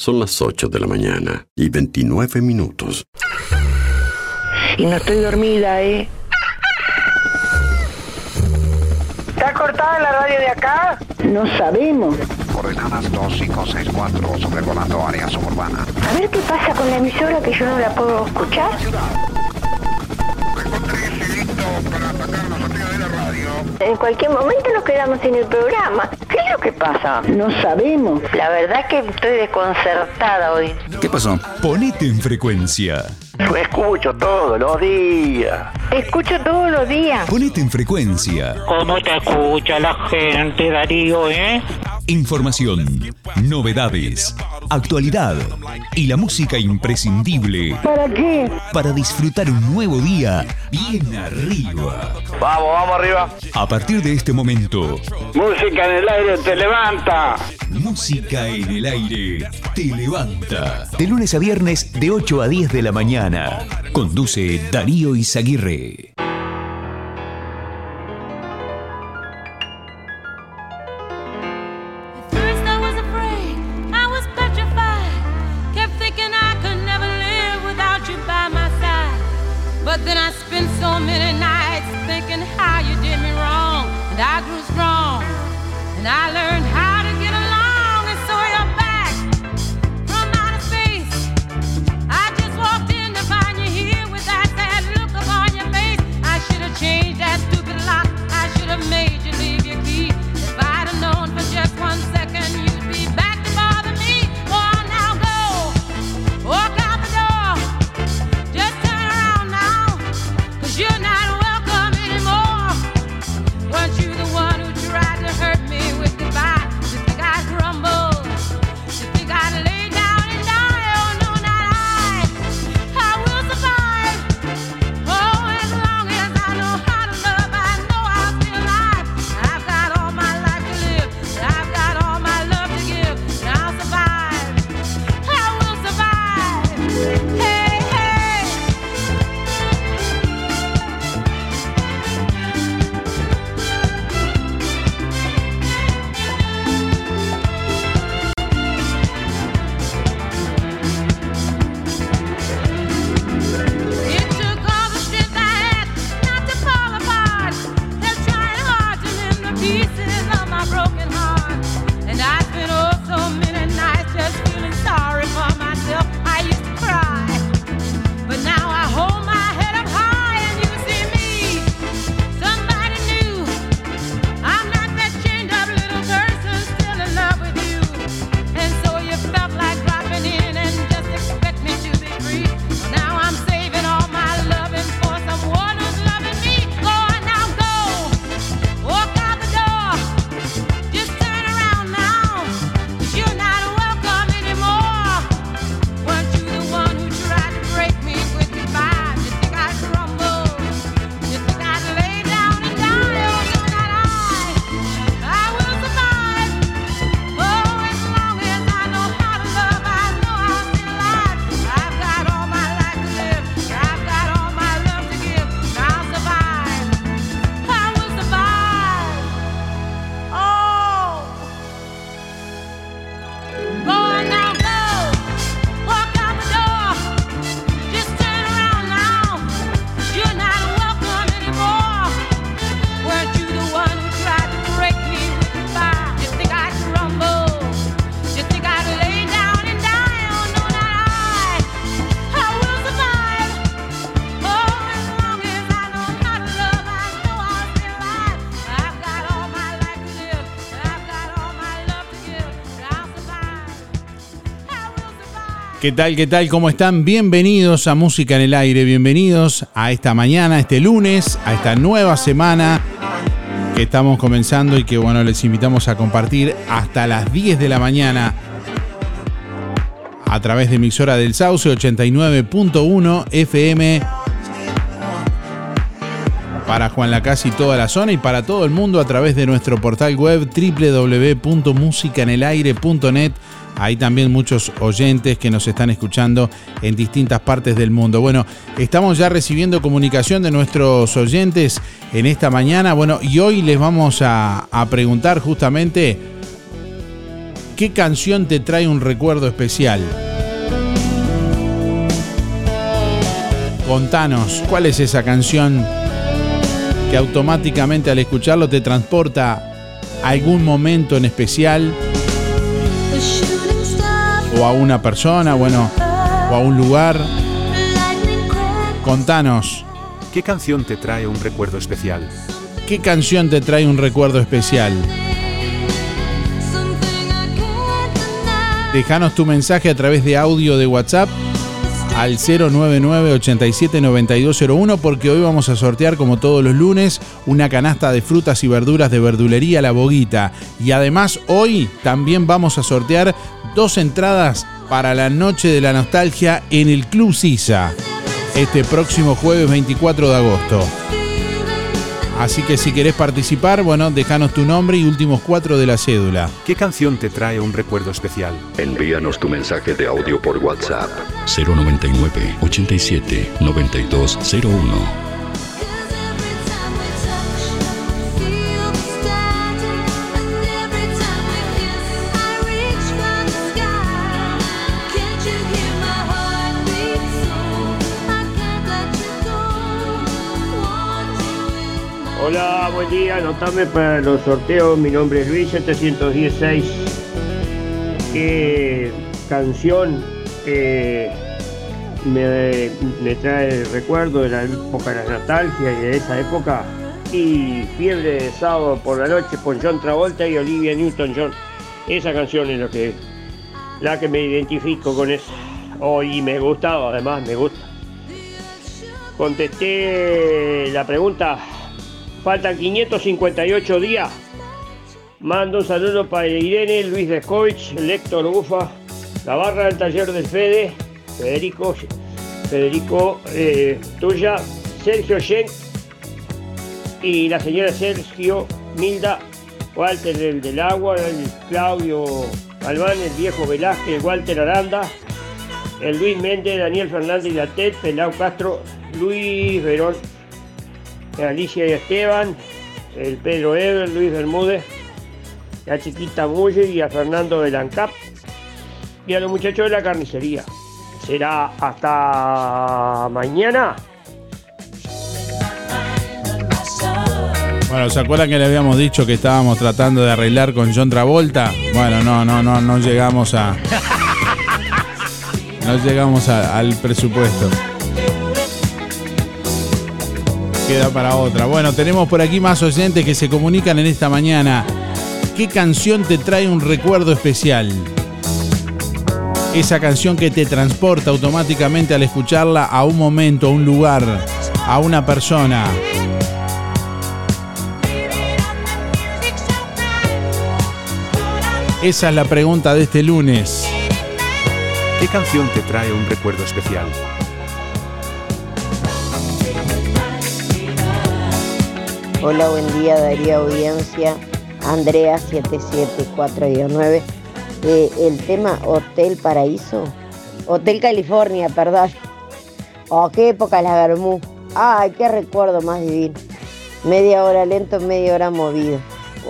Son las 8 de la mañana y 29 minutos. Y no estoy dormida, ¿eh? ¿Está cortada la radio de acá? No sabemos. Coordenadas 2564 sobrevolando área suburbana. A ver qué pasa con la emisora que yo no la puedo escuchar. En cualquier momento nos quedamos sin el programa. ¿Qué es lo que pasa? No sabemos. La verdad es que estoy desconcertada hoy. ¿Qué pasó? Ponete en frecuencia. Lo escucho todos los días. Escucho todos los días. Ponete en frecuencia. ¿Cómo te escucha la gente, Darío, eh? Información, novedades, actualidad y la música imprescindible. ¿Para qué? Para disfrutar un nuevo día bien arriba. Vamos, vamos arriba. A partir de este momento. Música en el aire te levanta. Música en el aire te levanta. De lunes a viernes de 8 a 10 de la mañana. Conduce Darío Izaguirre. ¿Qué tal? ¿Qué tal? ¿Cómo están? Bienvenidos a Música en el Aire, bienvenidos a esta mañana, a este lunes, a esta nueva semana que estamos comenzando y que bueno, les invitamos a compartir hasta las 10 de la mañana a través de emisora del Sauce 89.1 FM para Juan Lacasa y toda la zona y para todo el mundo a través de nuestro portal web www.musicanelaire.net hay también muchos oyentes que nos están escuchando en distintas partes del mundo. Bueno, estamos ya recibiendo comunicación de nuestros oyentes en esta mañana. Bueno, y hoy les vamos a, a preguntar justamente qué canción te trae un recuerdo especial. Contanos, ¿cuál es esa canción que automáticamente al escucharlo te transporta a algún momento en especial? O a una persona, bueno, o a un lugar. Contanos, ¿Qué canción te trae un recuerdo especial? ¿qué canción te trae un recuerdo especial? Déjanos tu mensaje a través de audio de WhatsApp al 099-879201 porque hoy vamos a sortear como todos los lunes una canasta de frutas y verduras de verdulería La Boguita. Y además hoy también vamos a sortear dos entradas para la Noche de la Nostalgia en el Club Sisa este próximo jueves 24 de agosto. Así que si querés participar, bueno, déjanos tu nombre y últimos cuatro de la cédula. ¿Qué canción te trae un recuerdo especial? Envíanos tu mensaje de audio por WhatsApp. 099 87 9201. Día, anotame para los sorteos. Mi nombre es Luis 716. ¿Qué canción eh, me, trae el recuerdo de la época de la nostalgia y de esa época? Y Fiebre de sábado por la noche con John Travolta y Olivia Newton-John. Esa canción es lo que, la que me identifico con esa. Hoy me gustaba, además me gusta. Contesté la pregunta Faltan 558 días. Mando un saludo para Irene, Luis Descovich, Héctor Bufa, la barra del taller del Fede, Federico, Federico eh, Tuya, Sergio Shen y la señora Sergio Milda, Walter del, del Agua, el Claudio Albán, el viejo Velázquez, Walter Aranda, el Luis Méndez, Daniel Fernández Latet, Pelao Castro, Luis Verón Alicia y Esteban, el Pedro Ever, Luis Bermúdez, la chiquita Mulle y a Fernando Belancap y a los muchachos de la carnicería. Será hasta mañana. Bueno, ¿se acuerdan que le habíamos dicho que estábamos tratando de arreglar con John Travolta? Bueno, no, no, no, no llegamos a. No llegamos al presupuesto. Queda para otra. Bueno, tenemos por aquí más oyentes que se comunican en esta mañana. ¿Qué canción te trae un recuerdo especial? Esa canción que te transporta automáticamente al escucharla a un momento, a un lugar, a una persona. Esa es la pregunta de este lunes. ¿Qué canción te trae un recuerdo especial? Hola, buen día Darío Audiencia, Andrea 77419. Eh, el tema Hotel Paraíso, Hotel California, perdón. Oh, qué época la Bermú. Ay, qué recuerdo más divino. Media hora lento, media hora movido.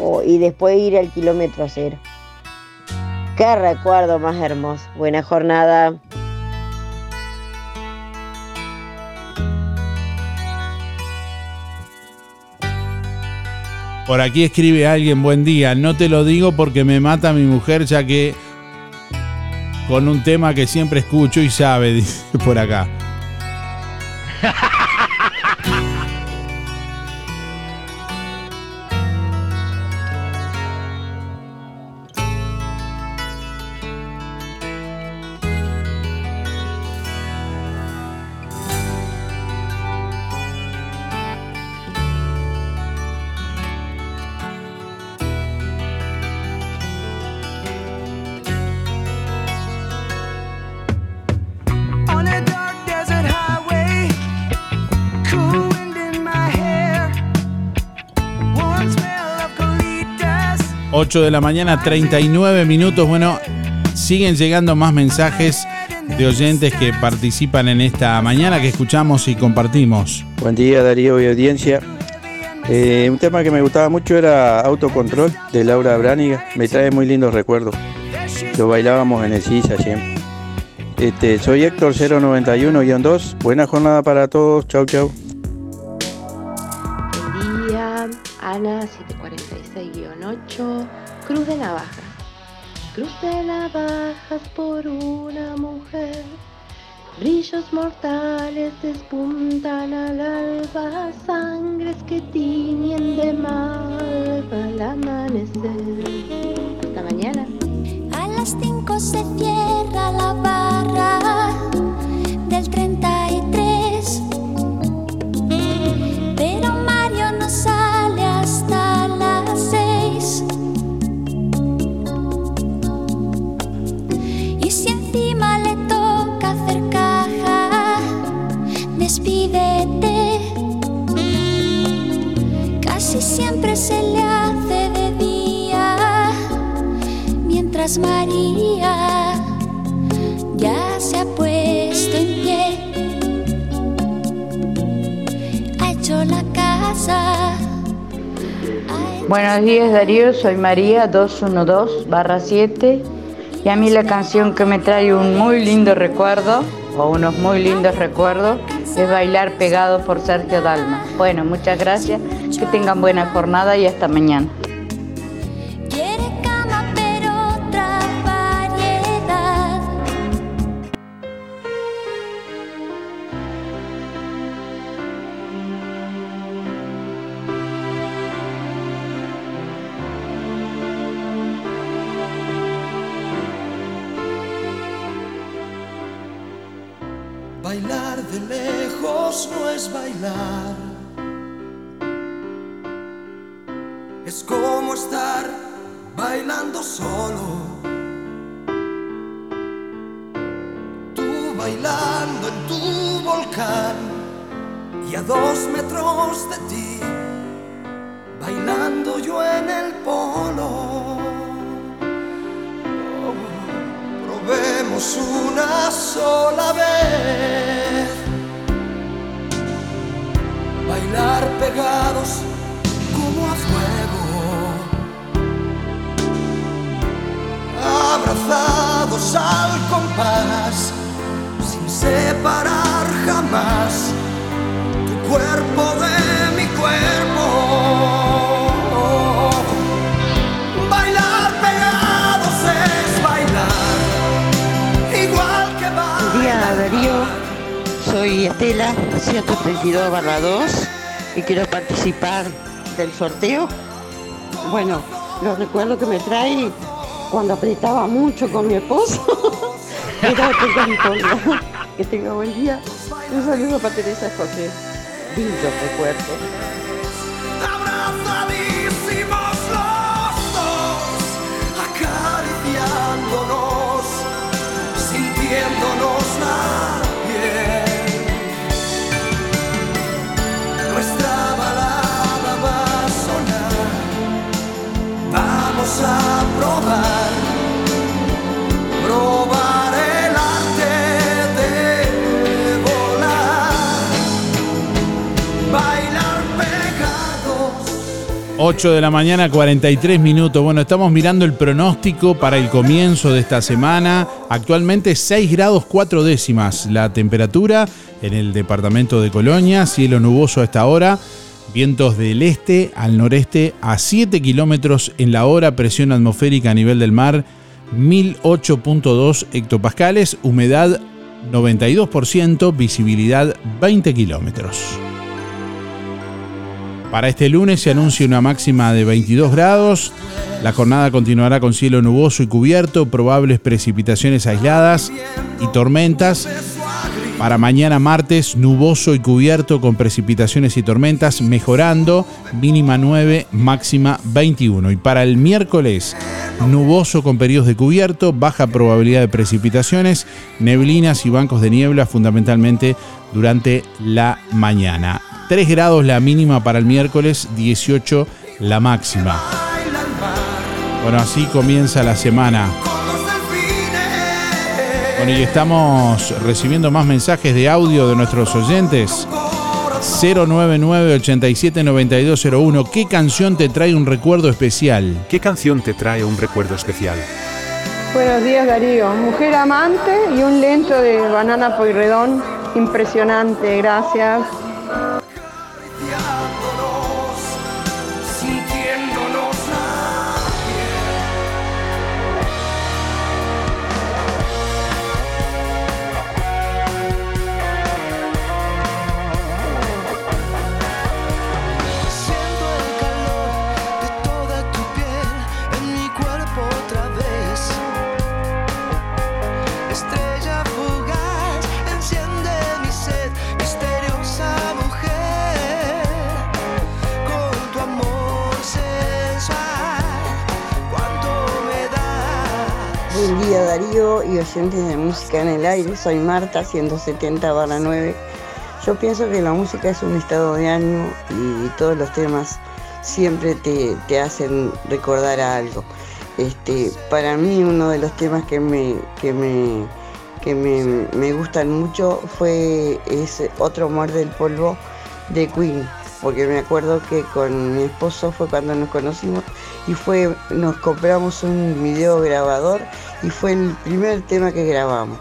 Oh, y después ir al kilómetro cero. Qué recuerdo más hermoso. Buena jornada. Por aquí escribe alguien, buen día, no te lo digo porque me mata mi mujer ya que con un tema que siempre escucho y sabe, dice por acá. 8 de la mañana, 39 minutos. Bueno, siguen llegando más mensajes de oyentes que participan en esta mañana que escuchamos y compartimos. Buen día Darío y audiencia. Eh, un tema que me gustaba mucho era Autocontrol de Laura Brániga. Me trae muy lindos recuerdos. lo bailábamos en el Sisa siempre. Este, soy Héctor 091-2. Buena jornada para todos. Chau, chau. Día, Ana 746-8, Cruz de Navajas. Cruz de navajas por una mujer. Brillos mortales despuntan al alba, sangres que tiñen de malva al amanecer. Hasta mañana. A las 5 se cierra la barra del 33. María ya se ha puesto hecho la casa. Buenos días Darío, soy María 212 barra 7 y a mí la canción que me trae un muy lindo recuerdo o unos muy lindos recuerdos es Bailar Pegado por Sergio Dalma. Bueno, muchas gracias, que tengan buena jornada y hasta mañana. Soy Estela 132 barra 2 y quiero participar del sorteo. Bueno, los recuerdos que me trae cuando apretaba mucho con mi esposo. Que tenga buen día. Un saludo para Teresa José. Lindos recuerdos. 8 de la mañana, 43 minutos. Bueno, estamos mirando el pronóstico para el comienzo de esta semana. Actualmente 6 grados 4 décimas la temperatura en el departamento de Colonia. Cielo nuboso a esta hora. Vientos del este al noreste a 7 kilómetros en la hora. Presión atmosférica a nivel del mar 1008.2 hectopascales. Humedad 92%. Visibilidad 20 kilómetros. Para este lunes se anuncia una máxima de 22 grados. La jornada continuará con cielo nuboso y cubierto, probables precipitaciones aisladas y tormentas. Para mañana martes, nuboso y cubierto con precipitaciones y tormentas, mejorando, mínima 9, máxima 21. Y para el miércoles, nuboso con periodos de cubierto, baja probabilidad de precipitaciones, neblinas y bancos de niebla fundamentalmente durante la mañana. 3 grados la mínima para el miércoles, 18 la máxima. Bueno, así comienza la semana. Bueno, y estamos recibiendo más mensajes de audio de nuestros oyentes. 099-879201. ¿Qué canción te trae un recuerdo especial? ¿Qué canción te trae un recuerdo especial? Buenos días Darío. Mujer amante y un lento de banana Pueyrredón. Impresionante, gracias. Darío y oyentes de música en el aire, soy Marta, 170 barra 9. Yo pienso que la música es un estado de ánimo y todos los temas siempre te, te hacen recordar a algo. Este, para mí uno de los temas que me, que me, que me, me gustan mucho fue ese Otro Muerde el Polvo de Queen, porque me acuerdo que con mi esposo fue cuando nos conocimos y fue, nos compramos un video grabador y fue el primer tema que grabamos.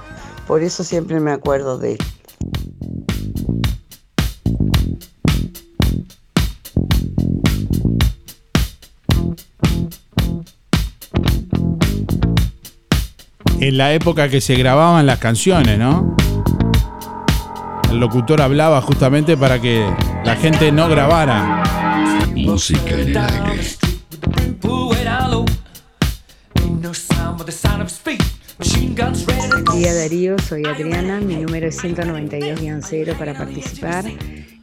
Por eso siempre me acuerdo de él. En la época que se grababan las canciones, ¿no? El locutor hablaba justamente para que la gente no grabara. Música en el aire. Buen día Darío, soy Adriana, mi número es 192-0 para participar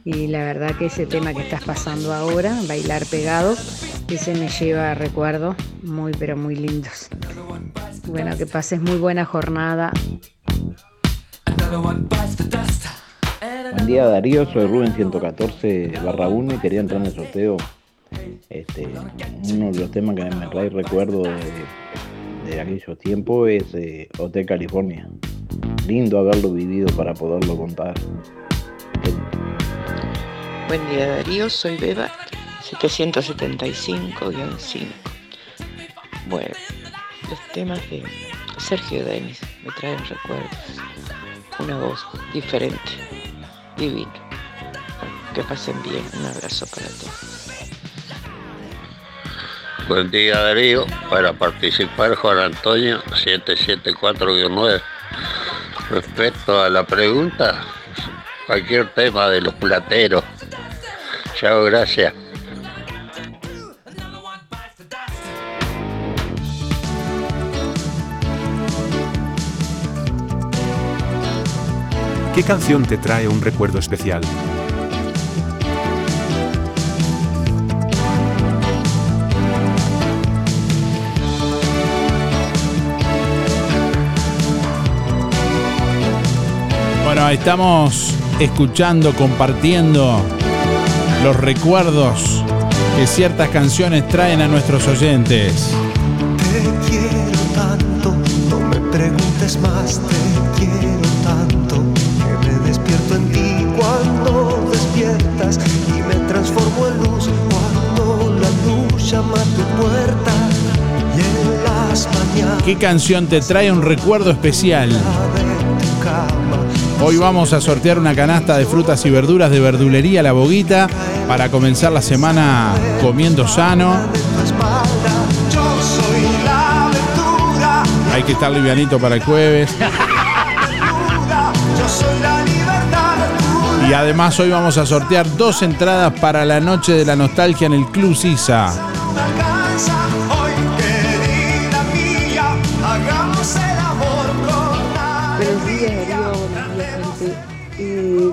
y la verdad que ese tema que estás pasando ahora, bailar pegado, ese me lleva a recuerdos muy pero muy lindos. Bueno, que pases muy buena jornada. Buen día Darío, soy Rubén 114 barra 1 y quería entrar en el sorteo. Este, uno de los temas que me trae recuerdo de, aquellos tiempos es eh, Hotel California. Lindo haberlo vivido para poderlo contar. Buen día Darío, soy Beba, 775-5. Bueno, los temas de Sergio Denis me traen recuerdos. Una voz diferente, divino. Que pasen bien, un abrazo para todos. Buen día Darío, para participar Juan Antonio 774-9. Respecto a la pregunta, cualquier tema de los plateros. Chao, gracias. ¿Qué canción te trae un recuerdo especial? Bueno, estamos escuchando, compartiendo los recuerdos que ciertas canciones traen a nuestros oyentes. Te quiero tanto, no me preguntes más, te ¿Qué canción te trae un recuerdo especial? Hoy vamos a sortear una canasta de frutas y verduras de verdulería La Boguita para comenzar la semana comiendo sano. Hay que estar livianito para el jueves. Y además hoy vamos a sortear dos entradas para la noche de la nostalgia en el Club Sisa.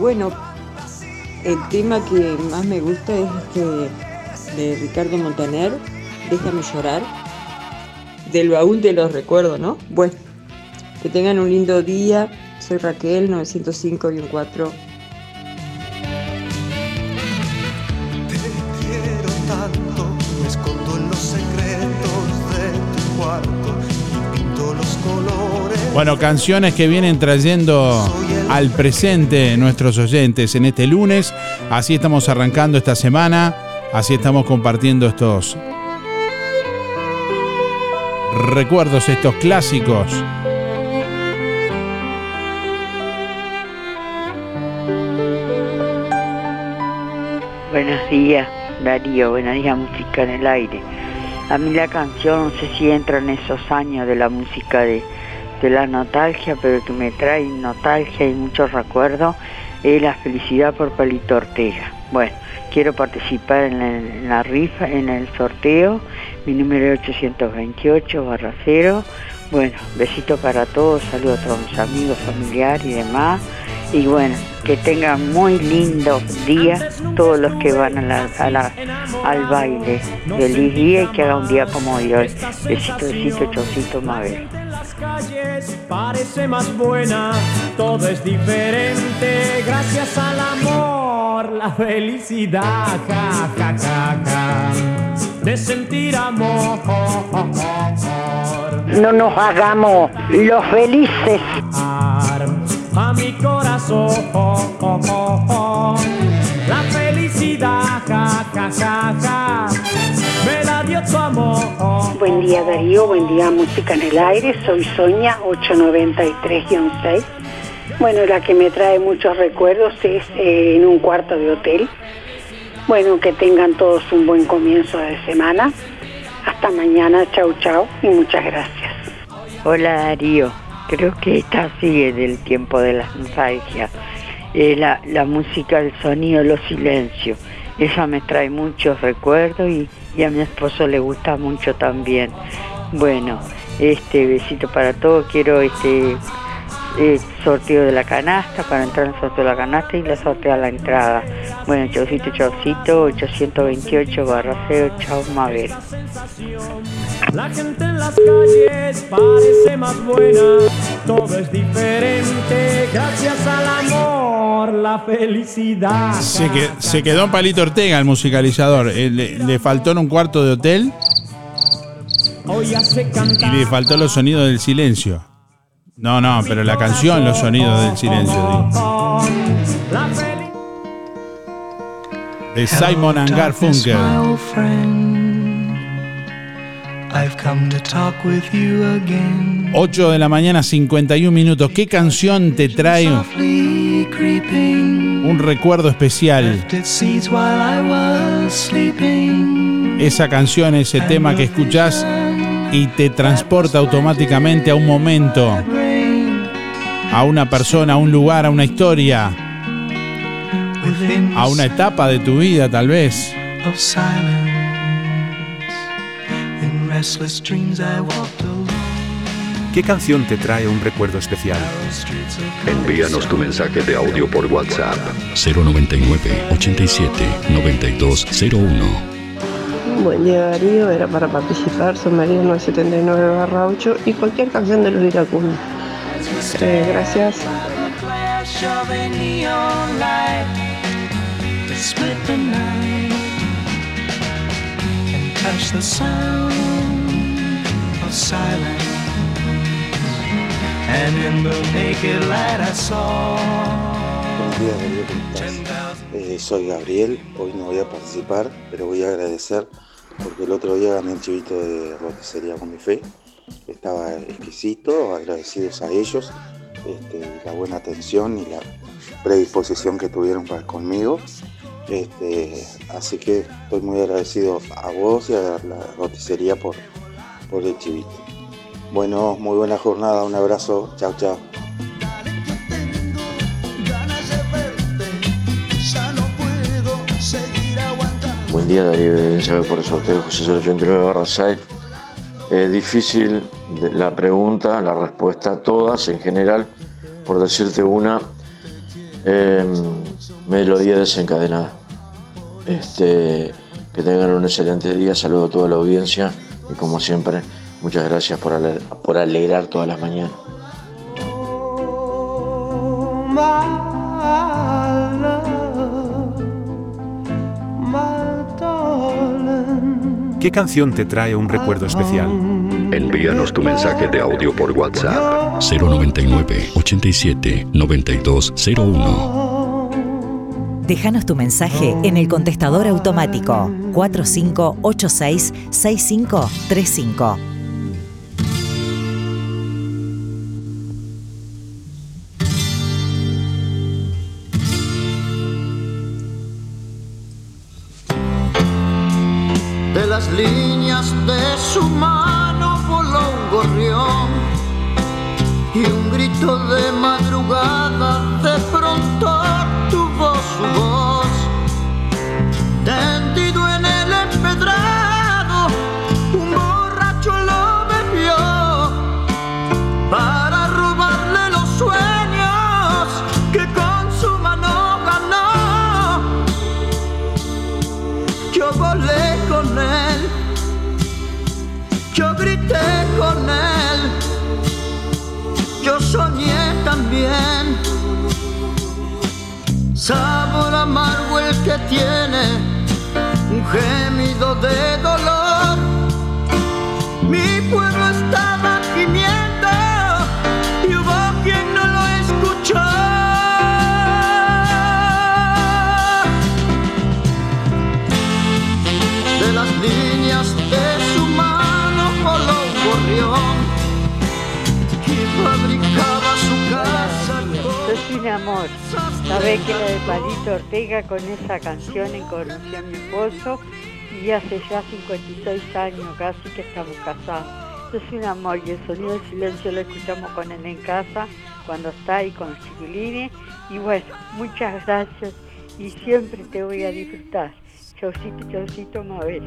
Bueno, el tema que más me gusta es este de Ricardo Montaner, Déjame llorar. Del baúl de los recuerdos, ¿no? Bueno, que tengan un lindo día. Soy Raquel, 905-4. Bueno, canciones que vienen trayendo al presente nuestros oyentes en este lunes. Así estamos arrancando esta semana. Así estamos compartiendo estos recuerdos, estos clásicos. Buenos días, Darío. Buenos días, música en el aire. A mí la canción, no sé si entra en esos años de la música de, de la nostalgia, pero que me trae nostalgia y muchos recuerdos, es La felicidad por Palito Ortega. Bueno, quiero participar en la, rifa, en el sorteo, mi número es 828 barra 0. Bueno, besito para todos, saludos a todos mis amigos, familiares y demás. Y bueno, que tengan muy lindo día todos los que van a la- a la- al baile. Feliz día y que haga un día como hoy. Besito, besito, chocito, Mabel. calles parece más buena, todo es diferente gracias al amor, la felicidad, ja, ja, ja, ja, de sentir amor. No nos hagamos los felices. A mi corazón, la felicidad, ja, ja, ja, ja, me la dio tu amor. Buen día Darío, buen día Música en el Aire, soy Soña 893-6. Bueno, la que me trae muchos recuerdos es eh, en un cuarto de hotel. Bueno, que tengan todos un buen comienzo de semana. Hasta mañana, chau chau y muchas gracias. Hola Darío, creo que esta sigue del tiempo de la nostalgia. Eh, la, la música, el sonido, los silencios. Esa me trae muchos recuerdos y, y a mi esposo le gusta mucho también. Bueno, este besito para todos. Quiero este eh, sorteo de la canasta para entrar en el sorteo de la canasta y la sortea a la entrada. Bueno, chaucito, chaucito, 828 barra 0, chau Mabel. La gente en las calles parece más buena, todo es diferente gracias al amor, la felicidad. Se, que- se quedó en Palito Ortega el musicalizador. Eh, le, le faltó en un cuarto de hotel y le faltó los sonidos del silencio. No, no, pero la canción, los sonidos del silencio. felicidad. De Simon and Garfunkel. I've come to talk with you again. 8 de la mañana, 51 minutos. ¿Qué canción te trae un recuerdo especial? Esa canción, ese tema que escuchás y te transporta automáticamente a un momento, a una persona, a un lugar, a una historia, a una etapa de tu vida tal vez. ¿Qué canción te trae un recuerdo especial? Envíanos tu mensaje de audio por WhatsApp 099 87 9201. Buen día Darío, era para participar, soy María 979 barra 8 y cualquier canción de los iracundos. Eh, gracias. Eh, soy Gabriel, hoy no voy a participar, pero voy a agradecer porque el otro día gané el chivito de roticería con mi fe. Estaba exquisito, agradecidos a ellos, este, la buena atención y la predisposición que tuvieron para conmigo. Este, así que estoy muy agradecido a vos y a la roticería por, por el chivito. Bueno, muy buena jornada, un abrazo, chao, chao. Buen día Darío, evidencia por el sorteo José 089 barra 6. Difícil la pregunta, la respuesta, todas en general, por decirte una, eh, melodía desencadenada. Este, que tengan un excelente día, saludo a toda la audiencia y como siempre, muchas gracias por, por alegrar todas las mañanas. ¿Qué canción te trae un recuerdo especial? Envíanos tu mensaje de audio por WhatsApp 099 87 9201. Déjanos tu mensaje en el contestador automático 4586-6535. De madrugada de pronto tuvo su voz. Tendido en el empedrado, un borracho lo bebió para robarle los sueños que con su mano ganó. Yo volé con él, yo grité con él, Sabor amargo el que tiene un gemido de dolor. Un amor. Sabés que la de Palito Ortega con esa canción en conocí a mi esposo y hace ya 56 años casi que estamos casados. Es un amor y el sonido del silencio lo escuchamos con él en casa cuando está ahí con los. Y bueno, muchas gracias y siempre te voy a disfrutar. Chaucito, chaucito, Mabel.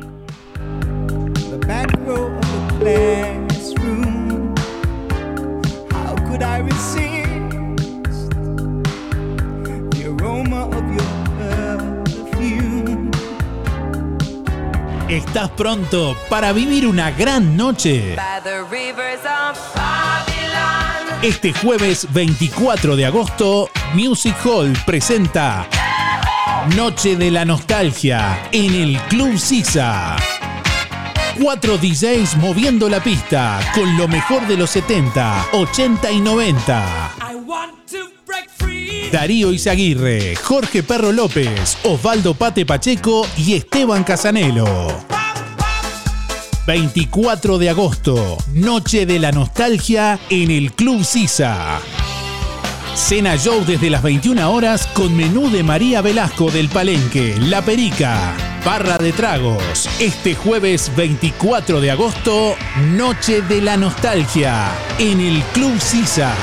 ¿Estás pronto para vivir una gran noche? Este jueves 24 de agosto, Music Hall presenta Noche de la Nostalgia en el Club Sisa. Cuatro DJs moviendo la pista con lo mejor de los 70, 80 y 90. Darío Izaguirre, Jorge Perro López, Osvaldo Pate Pacheco y Esteban Casanelo. 24 de agosto, Noche de la Nostalgia en el Club Sisa. Cena Show desde las 21 horas con menú de María Velasco del Palenque, La Perica, barra de tragos. Este jueves 24 de agosto, Noche de la Nostalgia en el Club Sisa.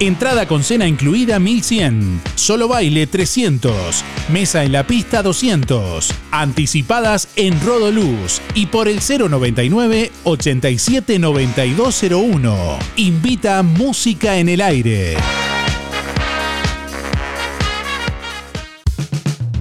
Entrada con cena incluida 1100. Solo baile 300. Mesa en la pista 200. Anticipadas en Rodoluz y por el 099 87 9201. Invita Música en el Aire.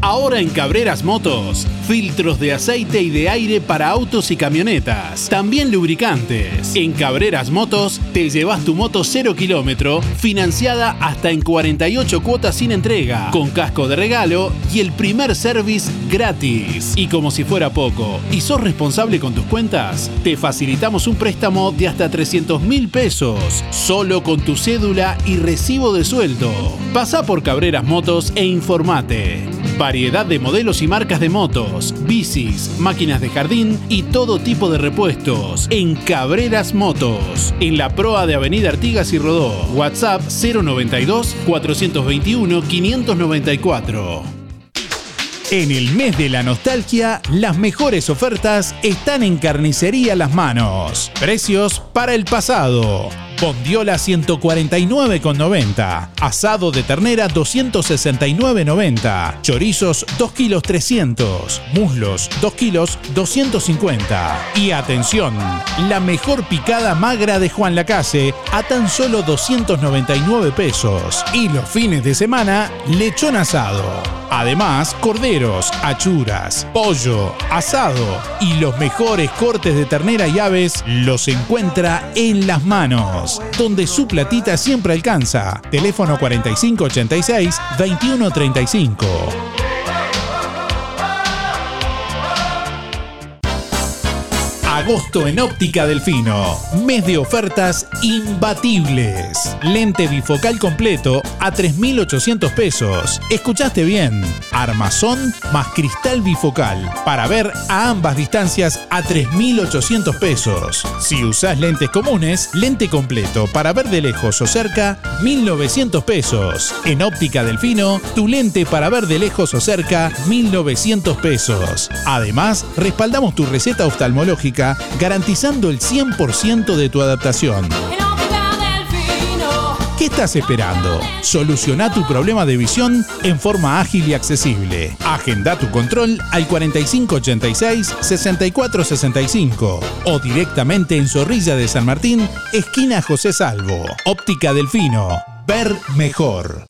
Ahora en Cabreras Motos, filtros de aceite y de aire para autos y camionetas, también lubricantes. En Cabreras Motos te llevas tu moto 0 kilómetro, financiada hasta en 48 cuotas sin entrega, con casco de regalo y el primer service gratis. Y como si fuera poco, y sos responsable con tus cuentas, te facilitamos un préstamo de hasta 300 mil pesos, solo con tu cédula y recibo de sueldo. Pasa por Cabreras Motos e informate. Variedad de modelos y marcas de motos, bicis, máquinas de jardín y todo tipo de repuestos en Cabreras Motos, en la proa de Avenida Artigas y Rodó. WhatsApp 092 421 594. En el mes de la nostalgia, las mejores ofertas están en Carnicería Las Manos. Precios para el pasado. Bondiola 149,90. Asado de ternera 269,90. Chorizos 2 kilos 300. Muslos 2 kilos 250. Y atención, la mejor picada magra de Juan Lacase a tan solo 299 pesos. Y los fines de semana, lechón asado. Además, corderos, achuras, pollo, asado y los mejores cortes de ternera y aves los encuentra en las manos, donde su platita siempre alcanza. Teléfono 4586-2135. Agosto en Óptica Delfino. Mes de ofertas imbatibles. Lente bifocal completo a 3.800 pesos. Escuchaste bien. Armazón más cristal bifocal. Para ver a ambas distancias a 3.800 pesos. Si usás lentes comunes, lente completo para ver de lejos o cerca, 1.900 pesos. En Óptica Delfino, tu lente para ver de lejos o cerca, 1.900 pesos. Además, respaldamos tu receta oftalmológica garantizando el 100% de tu adaptación. ¿Qué estás esperando? Soluciona tu problema de visión en forma ágil y accesible. Agenda tu control al 4586-6465 o directamente en Zorrilla de San Martín, esquina José Salvo. Óptica Delfino. Ver mejor.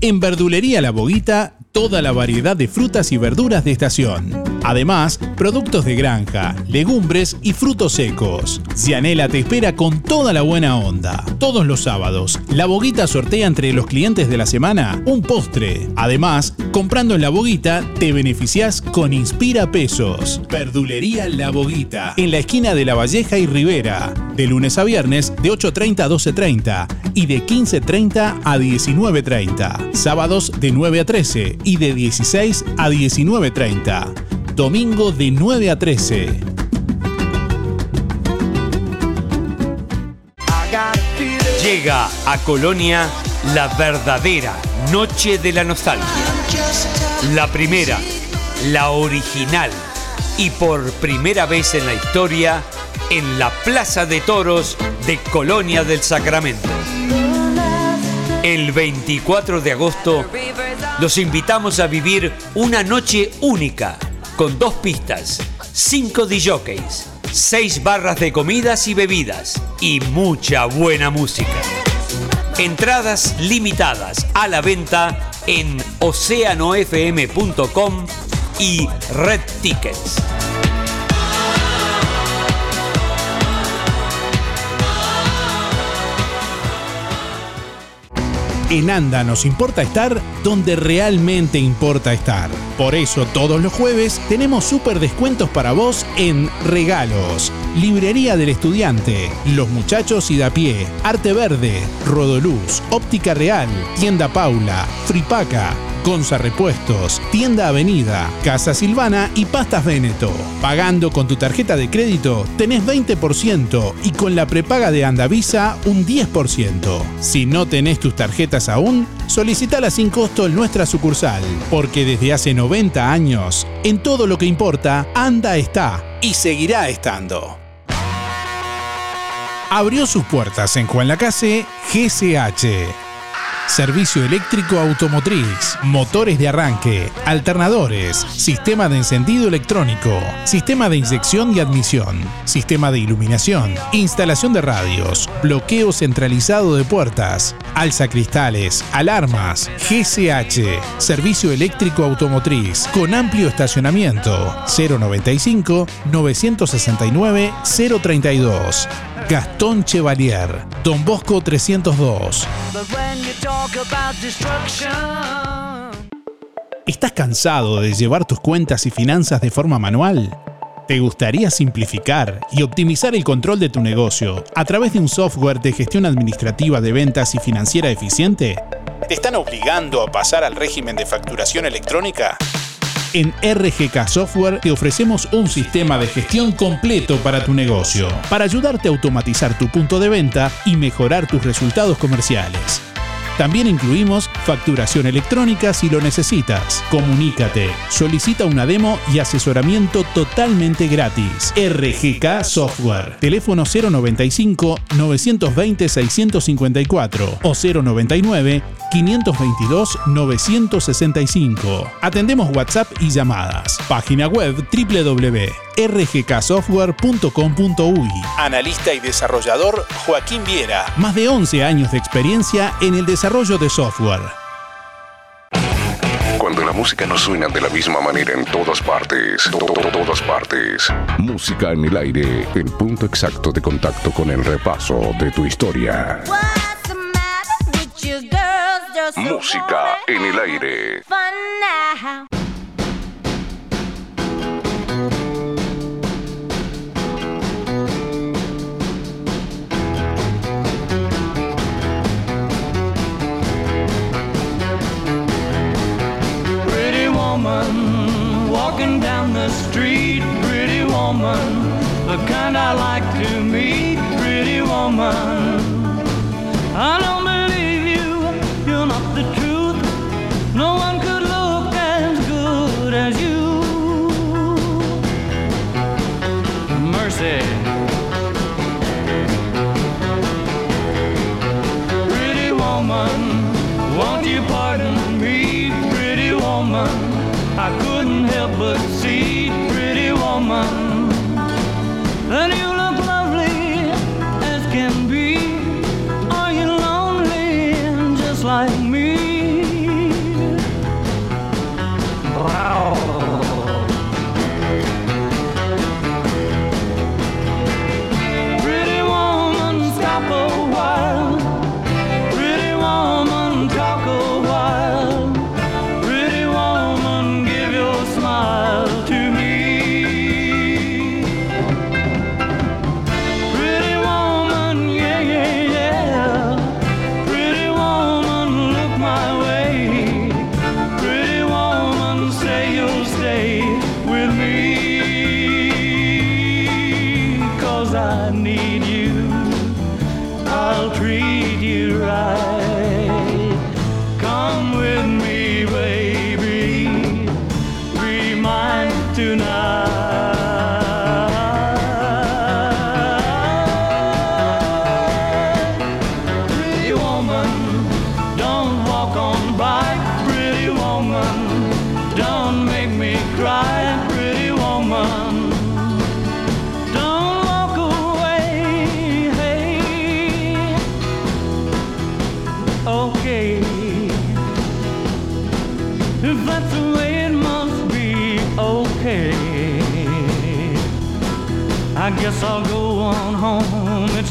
En Verdulería La Boguita, toda la variedad de frutas y verduras de estación. Además, productos de granja, legumbres y frutos secos. Cianela te espera con toda la buena onda. Todos los sábados, La Boguita sortea entre los clientes de la semana un postre. Además, comprando en La Boguita, te beneficias con Inspira Pesos. Verdulería La Boguita, en la esquina de La Valleja y Rivera. De lunes a viernes, de 8.30 a 12.30 y de 15.30 a 19.30. Sábados de 9 a 13 y de 16 a 19.30. Domingo de 9 a 13. Llega a Colonia la verdadera Noche de la Nostalgia. La primera, la original y por primera vez en la historia en la Plaza de Toros de Colonia del Sacramento. El 24 de agosto los invitamos a vivir una noche única con dos pistas, cinco DJs, seis barras de comidas y bebidas y mucha buena música. Entradas limitadas a la venta en oceanofm.com y Red Tickets. En ANDA nos importa estar donde realmente importa estar. Por eso todos los jueves tenemos súper descuentos para vos en regalos. Librería del Estudiante, Los Muchachos y da pie, Arte Verde, Rodoluz, Óptica Real, Tienda Paula, Fripaca, Gonza Repuestos, Tienda Avenida, Casa Silvana y Pastas Véneto. Pagando con tu tarjeta de crédito tenés 20% y con la prepaga de Andavisa un 10%. Si no tenés tus tarjetas aún, solicitala sin costo en nuestra sucursal, porque desde hace 90 años, en todo lo que importa, Anda está y seguirá estando. Abrió sus puertas en Juan Lacase GCH. Servicio eléctrico automotriz, motores de arranque, alternadores, sistema de encendido electrónico, sistema de inyección y admisión, sistema de iluminación, instalación de radios, bloqueo centralizado de puertas, alza cristales, alarmas, GCH, servicio eléctrico automotriz con amplio estacionamiento 095 969 032. Gastón Chevalier, Don Bosco 302. ¿Estás cansado de llevar tus cuentas y finanzas de forma manual? ¿Te gustaría simplificar y optimizar el control de tu negocio a través de un software de gestión administrativa de ventas y financiera eficiente? ¿Te están obligando a pasar al régimen de facturación electrónica? En RGK Software te ofrecemos un sistema de gestión completo para tu negocio, para ayudarte a automatizar tu punto de venta y mejorar tus resultados comerciales. También incluimos facturación electrónica si lo necesitas. Comunícate, solicita una demo y asesoramiento totalmente gratis. RGK Software. Teléfono 095 920 654 o 099 522 965. Atendemos WhatsApp y llamadas. Página web www.rgksoftware.com.uy. Analista y desarrollador Joaquín Viera. Más de 11 años de experiencia en el desarrollo de software. Cuando la música no suena de la misma manera en todas partes, to- to- todas partes. Música en el aire, el punto exacto de contacto con el repaso de tu historia. Música en el aire. Street, pretty woman, the kind I like to meet, pretty woman. I don't believe you, you're not the truth. No one could look as good as you. Mercy. Pretty woman,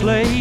place.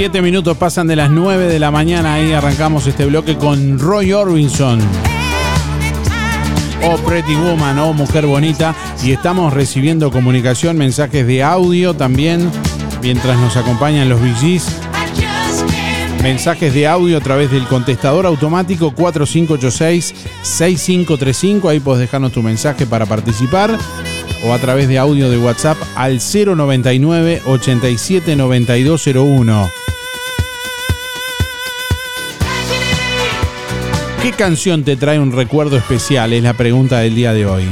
Siete minutos pasan de las 9 de la mañana. Ahí arrancamos este bloque con Roy Orbison. Oh Pretty Woman, oh Mujer Bonita. Y estamos recibiendo comunicación, mensajes de audio también, mientras nos acompañan los VGs. Mensajes de audio a través del contestador automático 4586-6535. Ahí podés dejarnos tu mensaje para participar. O a través de audio de WhatsApp al 099 87 9201. ¿Qué canción te trae un recuerdo especial? Es la pregunta del día de hoy.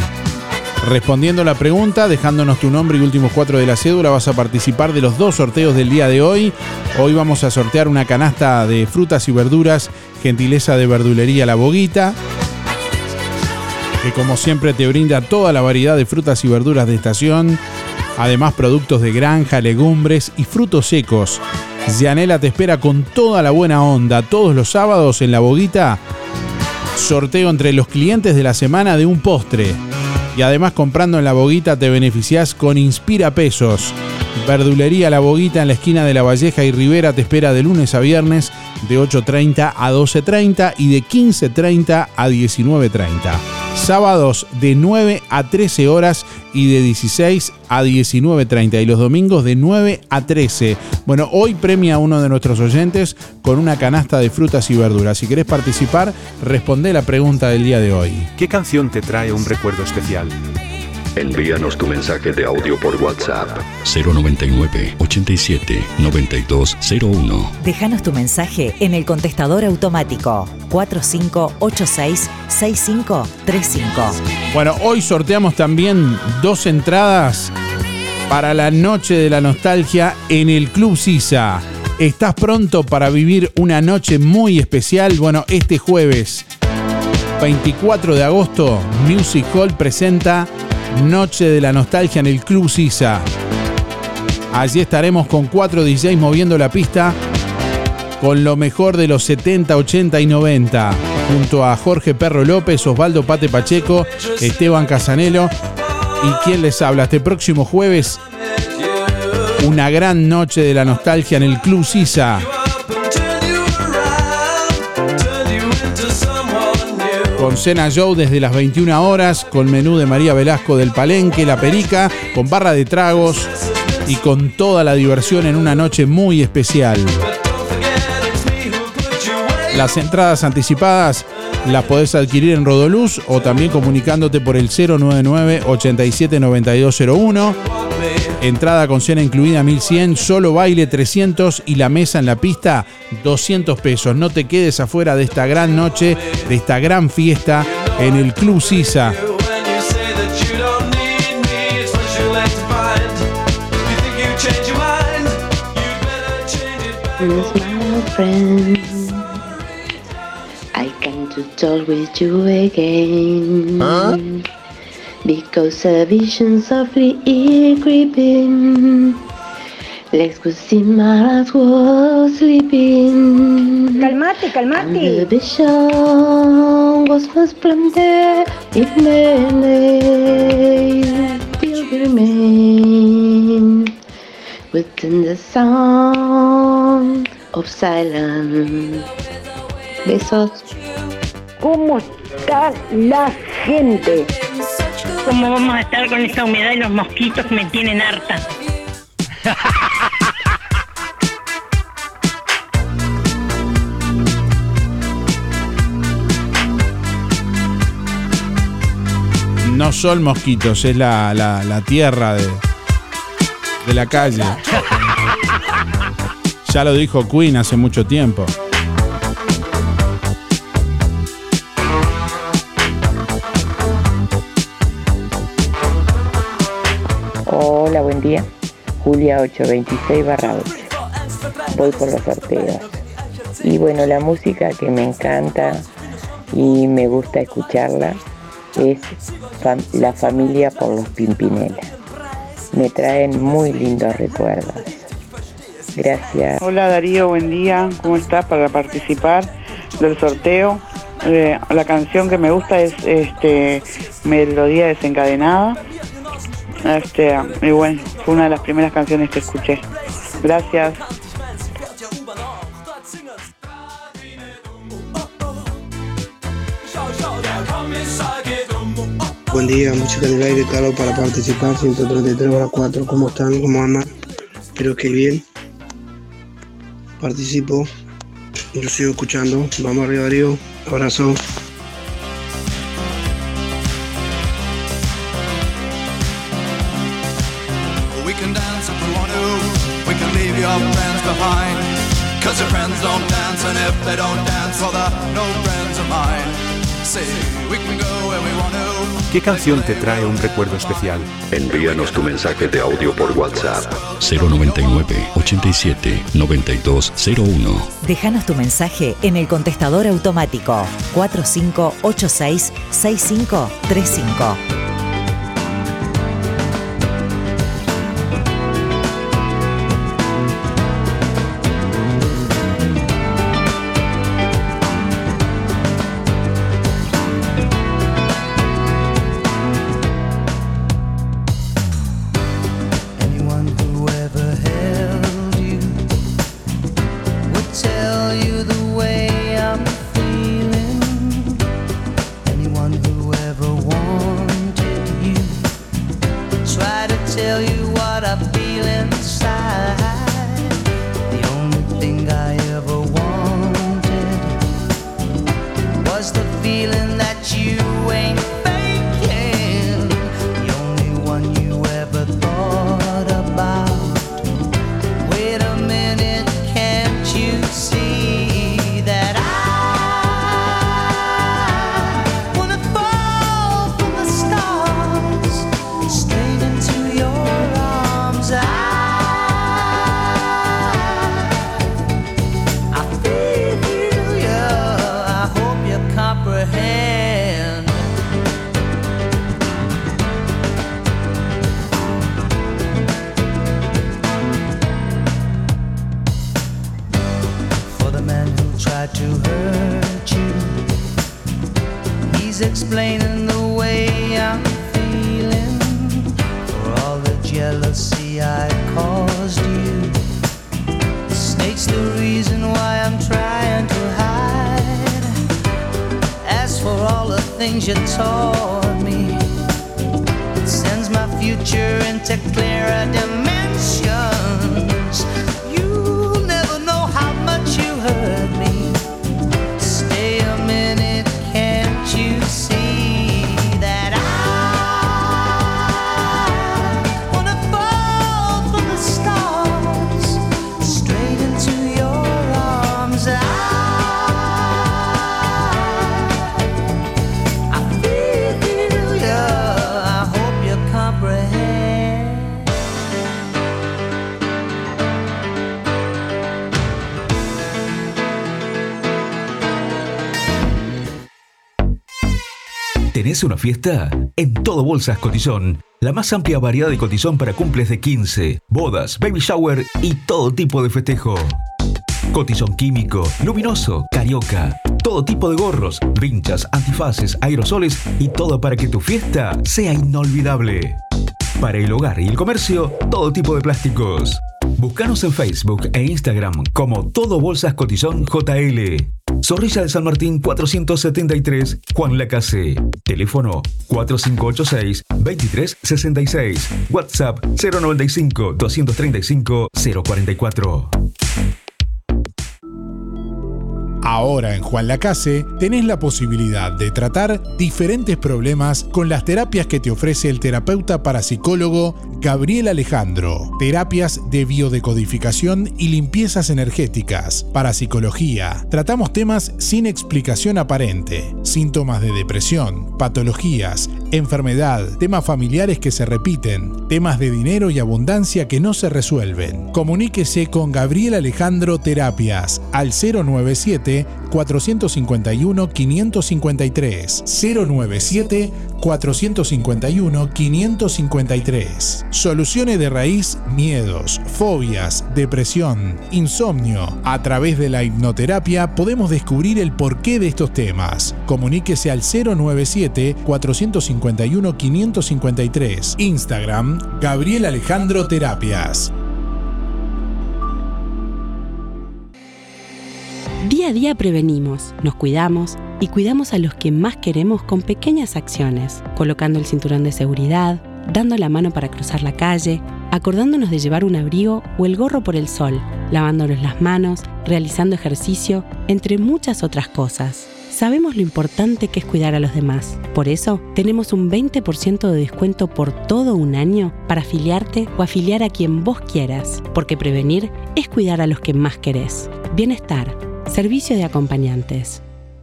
Respondiendo la pregunta, dejándonos tu nombre y últimos cuatro de la cédula, vas a participar de los dos sorteos del día de hoy. Hoy vamos a sortear una canasta de frutas y verduras, gentileza de verdulería La Boguita, que como siempre te brinda toda la variedad de frutas y verduras de estación, además productos de granja, legumbres y frutos secos. Gianela te espera con toda la buena onda todos los sábados en La Boguita. Sorteo entre los clientes de la semana de un postre. Y además comprando en La Boguita te beneficiás con Inspira Pesos. Verdulería La Boguita en la esquina de La Valleja y Rivera te espera de lunes a viernes de 8.30 a 12.30 y de 15.30 a 19.30. Sábados de 9 a 13 horas y de 16 a 19.30 y los domingos de 9 a 13. Bueno, hoy premia a uno de nuestros oyentes con una canasta de frutas y verduras. Si querés participar, responde la pregunta del día de hoy. ¿Qué canción te trae un recuerdo especial? Envíanos tu mensaje de audio por WhatsApp 099 87 9201. Déjanos tu mensaje en el contestador automático 4586-6535. Bueno, hoy sorteamos también dos entradas para la Noche de la Nostalgia en el Club Sisa. ¿Estás pronto para vivir una noche muy especial? Bueno, este jueves 24 de agosto, Music Hall presenta Noche de la Nostalgia en el Club Sisa. Allí estaremos con cuatro DJs moviendo la pista con lo mejor de los 70, 80 y 90, junto a Jorge Perro López, Osvaldo Pate Pacheco, Esteban Casanelo y quien les habla este próximo jueves. Una gran noche de la nostalgia en el Club Sisa. Con Cena Show desde las 21 horas, con menú de María Velasco del Palenque, La Perica, con barra de tragos y con toda la diversión en una noche muy especial. Las entradas anticipadas las podés adquirir en Rodoluz o también comunicándote por el 099 87 9201. Entrada con cena incluida 1100, solo baile 300 y la mesa en la pista 200 pesos. No te quedes afuera de esta gran noche, de esta gran fiesta en el Club Sisa. I talk with you again. Because a vision softly is creeping. Legs could see my eyes was sleeping. Calmate, calmate. And the vision was first planted in many still remain within the sound of silence. Besos. ¿Cómo está la gente? ¿Cómo vamos a estar con esta humedad y los mosquitos me tienen harta? No son mosquitos, es la, la- la tierra de, de la calle. Ya lo dijo Queen hace mucho tiempo. Día. Julia 826 barra 8. Voy por los sorteos. Y bueno, la música que me encanta y me gusta escucharla es La familia por los Pimpinela. Me traen muy lindos recuerdos. Gracias. Hola Darío, buen día. ¿Cómo estás para participar del sorteo? Eh, la canción que me gusta es este Melodía desencadenada. Este, y bueno, fue una de las primeras canciones que escuché. Gracias. Buen día, música en el aire, Carlos, para participar, 133 horas 4. ¿Cómo están? ¿Cómo andan? Espero que bien. Participo y lo sigo escuchando. Vamos arriba, Darío. Abrazo. ¿Qué canción te trae un recuerdo especial? Envíanos tu mensaje de audio por WhatsApp. 099 87 92 01. Déjanos tu mensaje en el contestador automático 4586 6535. Fiesta? En todo Bolsas Cotizón. La más amplia variedad de cotizón para cumples de 15, bodas, baby shower y todo tipo de festejo. Cotizón químico, luminoso, carioca. Todo tipo de gorros, vinchas, antifaces, aerosoles y todo para que tu fiesta sea inolvidable. Para el hogar y el comercio, todo tipo de plásticos. Búscanos en Facebook e Instagram como Todo Bolsas Cotizón JL. Zorrilla de San Martín 473, Juan Lacase. Teléfono 4586-2366. WhatsApp 095-235-044. Ahora en Juan Lacase tenés la posibilidad de tratar diferentes problemas con las terapias que te ofrece el terapeuta parapsicólogo Gabriel Alejandro. Terapias de biodecodificación y limpiezas energéticas, parapsicología. Tratamos temas sin explicación aparente, síntomas de depresión, patologías, enfermedad, temas familiares que se repiten, temas de dinero y abundancia que no se resuelven. Comuníquese con Gabriel Alejandro Terapias al 097 451 553 097 451 553 Soluciones de raíz, miedos, fobias, depresión, insomnio. A través de la hipnoterapia podemos descubrir el porqué de estos temas. Comuníquese al 097 451 553 Instagram Gabriel Alejandro Terapias. Día a día prevenimos, nos cuidamos y cuidamos a los que más queremos con pequeñas acciones, colocando el cinturón de seguridad, dando la mano para cruzar la calle, acordándonos de llevar un abrigo o el gorro por el sol, lavándonos las manos, realizando ejercicio, entre muchas otras cosas. Sabemos lo importante que es cuidar a los demás. Por eso, tenemos un 20% de descuento por todo un año para afiliarte o afiliar a quien vos quieras, porque prevenir es cuidar a los que más querés. Bienestar, servicio de acompañantes.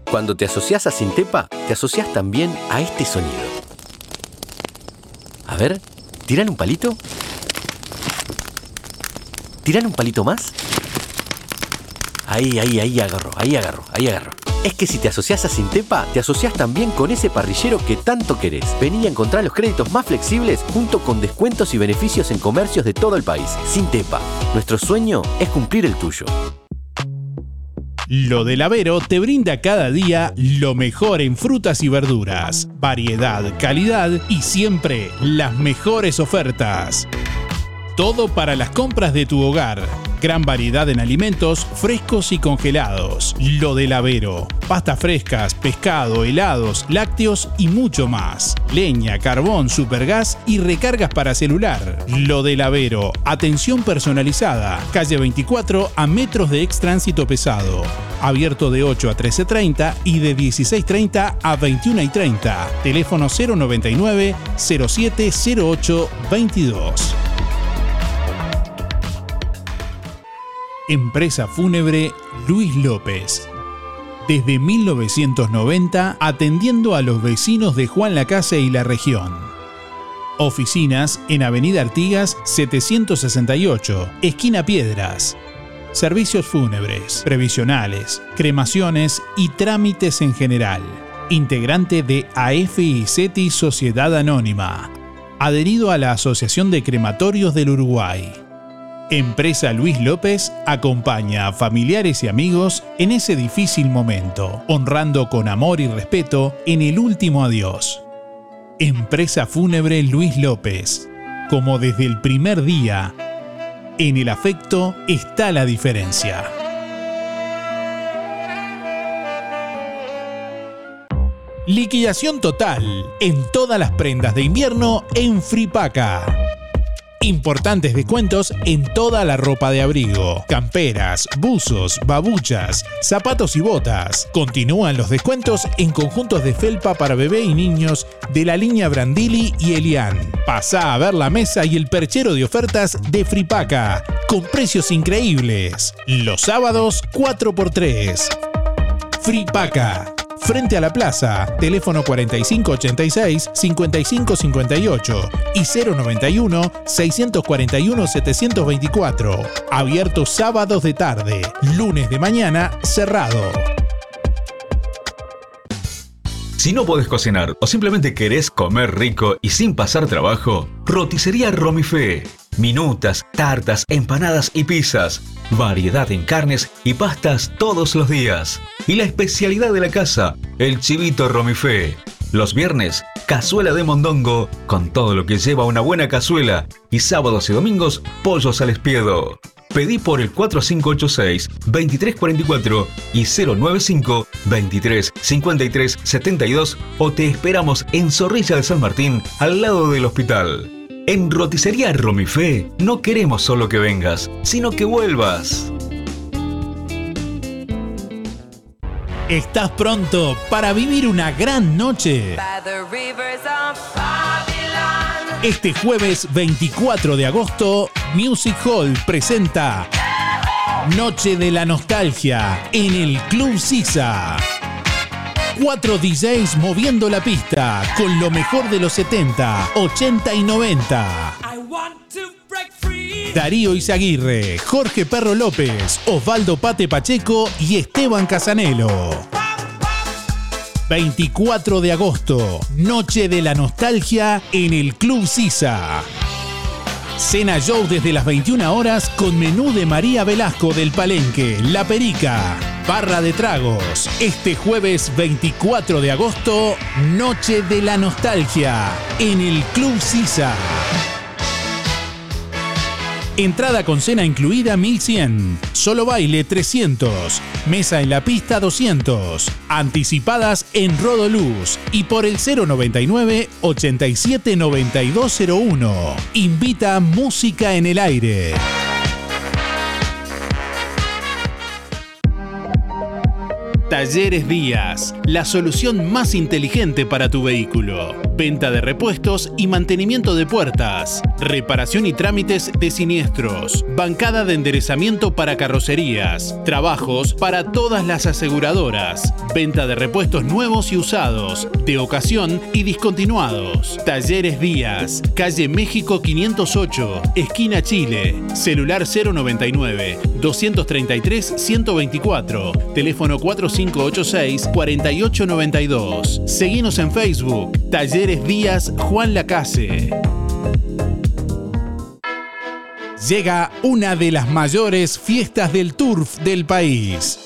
Cuando te asocias a Sintepa, te asocias también a este sonido. A ver, ¿tiran un palito? ¿Tiran un palito más? Ahí, ahí, ahí agarro, ahí agarro, ahí agarro. Es que si te asocias a Sintepa, te asocias también con ese parrillero que tanto querés. Vení a encontrar los créditos más flexibles junto con descuentos y beneficios en comercios de todo el país. Sintepa, nuestro sueño es cumplir el tuyo. Lo del Avero te brinda cada día lo mejor en frutas y verduras, variedad, calidad y siempre las mejores ofertas. Todo para las compras de tu hogar. Gran variedad en alimentos frescos y congelados. Lo del Avero. Pastas frescas, pescado, helados, lácteos y mucho más. Leña, carbón, supergas y recargas para celular. Lo del Avero. Atención personalizada. Calle 24 a metros de ex tránsito pesado. Abierto de 8 a 13.30 y de 16.30 a 21.30. Teléfono 099 0708 22. Empresa Fúnebre Luis López. Desde 1990 atendiendo a los vecinos de Juan Lacase y la región. Oficinas en Avenida Artigas 768, esquina Piedras. Servicios fúnebres, previsionales, cremaciones y trámites en general. Integrante de AFICETI Sociedad Anónima. Adherido a la Asociación de Crematorios del Uruguay. Empresa Luis López acompaña a familiares y amigos en ese difícil momento, honrando con amor y respeto en el último adiós. Empresa Fúnebre Luis López. Como desde el primer día, en el afecto está la diferencia. Liquidación total en todas las prendas de invierno en Fripaca. Importantes descuentos en toda la ropa de abrigo, camperas, buzos, babuchas, zapatos y botas. Continúan los descuentos en conjuntos de felpa para bebé y niños de la línea Brandili y Elian. Pasa a ver la mesa y el perchero de ofertas de Fripaca, con precios increíbles. Los sábados 4x3. Fripaca frente a la plaza, teléfono 4586-5558 y 091-641-724. Abierto sábados de tarde, lunes de mañana cerrado. Si no podés cocinar o simplemente querés comer rico y sin pasar trabajo, roticería Romifé. Minutas, tartas, empanadas y pizzas. Variedad en carnes y pastas todos los días. Y la especialidad de la casa, el chivito Romifé. Los viernes, cazuela de mondongo, con todo lo que lleva una buena cazuela. Y sábados y domingos, pollos al espiedo. Pedí por el 4586-2344 y 095-235372 o te esperamos en Zorrilla de San Martín, al lado del hospital. En Roticería Romifé no queremos solo que vengas, sino que vuelvas. ¿Estás pronto para vivir una gran noche? Este jueves 24 de agosto, Music Hall presenta Noche de la Nostalgia en el Club Sisa. Cuatro DJs moviendo la pista con lo mejor de los 70, 80 y 90. Darío Izaguirre, Jorge Perro López, Osvaldo Pate Pacheco y Esteban Casanelo. 24 de agosto, Noche de la Nostalgia en el Club Sisa. Cena Show desde las 21 horas con menú de María Velasco del Palenque, La Perica, Barra de Tragos. Este jueves 24 de agosto, Noche de la Nostalgia en el Club Sisa. Entrada con cena incluida 1100. Solo baile 300. Mesa en la pista 200. Anticipadas en Rodoluz y por el 099 879201. Invita Música en el Aire. Talleres Díaz, la solución más inteligente para tu vehículo. Venta de repuestos y mantenimiento de puertas. Reparación y trámites de siniestros. Bancada de enderezamiento para carrocerías. Trabajos para todas las aseguradoras. Venta de repuestos nuevos y usados. De ocasión y discontinuados. Talleres Díaz, calle México 508, esquina Chile. Celular 099 233 124. Teléfono 4586-4892. Seguimos en Facebook, Talleres Díaz Juan Lacase. Llega una de las mayores fiestas del turf del país.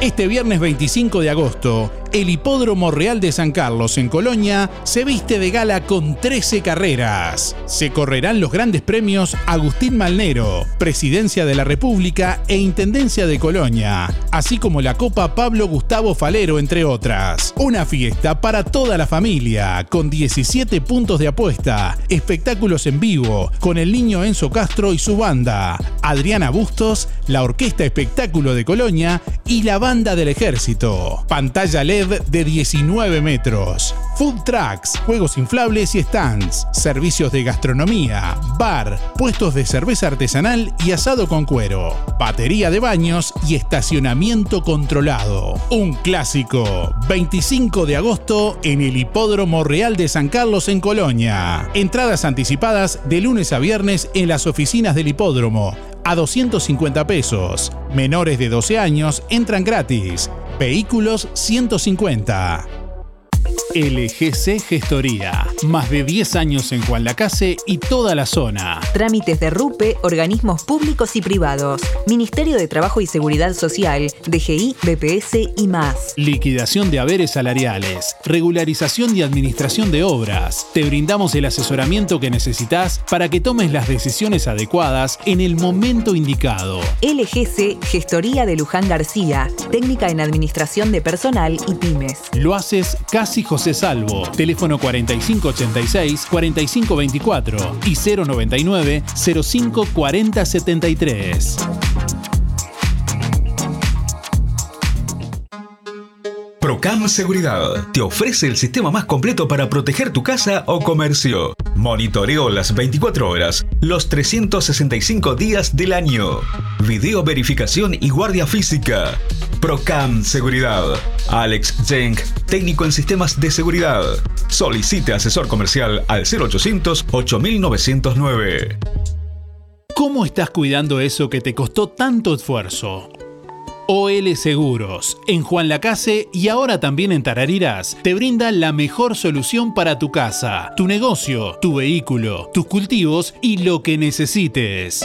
Este viernes 25 de agosto, el Hipódromo Real de San Carlos en Colonia se viste de gala con 13 carreras. Se correrán los grandes premios Agustín Malnero, Presidencia de la República e Intendencia de Colonia, así como la Copa Pablo Gustavo Falero, entre otras. Una fiesta para toda la familia, con 17 puntos de apuesta, espectáculos en vivo, con el niño Enzo Castro y su banda, Adriana Bustos, la Orquesta Espectáculo de Colonia y la Banda del Ejército. Pantalla LED de 19 metros. Food trucks, juegos inflables y stands. Servicios de gastronomía, bar, puestos de cerveza artesanal y asado con cuero. Batería de baños y estacionamiento controlado. Un clásico. 25 de agosto en el Hipódromo Real de San Carlos en Colonia. Entradas anticipadas de lunes a viernes en las oficinas del hipódromo a 250 pesos. Menores de 12 años entran gratis. Vehículos 150. LGC Gestoría. Más de 10 años en Juan Lacase y toda la zona. Trámites de RUPE, organismos públicos y privados. Ministerio de Trabajo y Seguridad Social, DGI, BPS y más. Liquidación de haberes salariales. Regularización y administración de obras. Te brindamos el asesoramiento que necesitas para que tomes las decisiones adecuadas en el momento indicado. LGC Gestoría de Luján García. Técnica en Administración de Personal y Pymes. Lo haces casi José Salvo. Teléfono 4586-4524 y 099-054073. Procam Seguridad te ofrece el sistema más completo para proteger tu casa o comercio. Monitoreo las 24 horas, los 365 días del año. Video verificación y guardia física. Procam Seguridad. Alex Jenk, técnico en sistemas de seguridad. Solicite asesor comercial al 0800 8909. ¿Cómo estás cuidando eso que te costó tanto esfuerzo? OL Seguros, en Juan Lacase y ahora también en Tarariras, te brinda la mejor solución para tu casa, tu negocio, tu vehículo, tus cultivos y lo que necesites.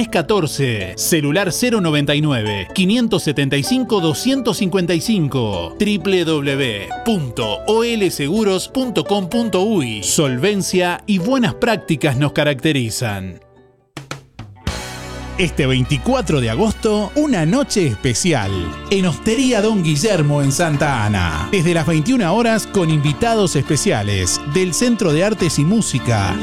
14 celular 099 575 255 www.olseguros.com.uy Solvencia y buenas prácticas nos caracterizan. Este 24 de agosto, una noche especial en Hostería Don Guillermo en Santa Ana. Desde las 21 horas con invitados especiales del Centro de Artes y Música.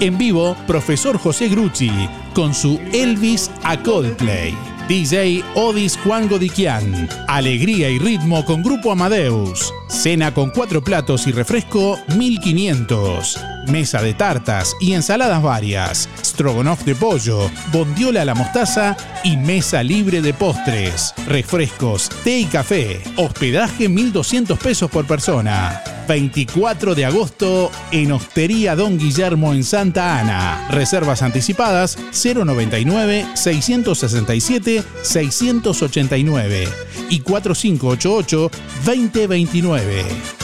En vivo, profesor José Grucci con su Elvis a Coldplay. DJ Odis Juan Godiquian. Alegría y ritmo con Grupo Amadeus. Cena con cuatro platos y refresco 1500. Mesa de tartas y ensaladas varias. Strogonoff de pollo, bondiola a la mostaza y mesa libre de postres. Refrescos, té y café. Hospedaje 1200 pesos por persona. 24 de agosto en Hostería Don Guillermo en Santa Ana. Reservas anticipadas 099 667 689 y 4588 2029.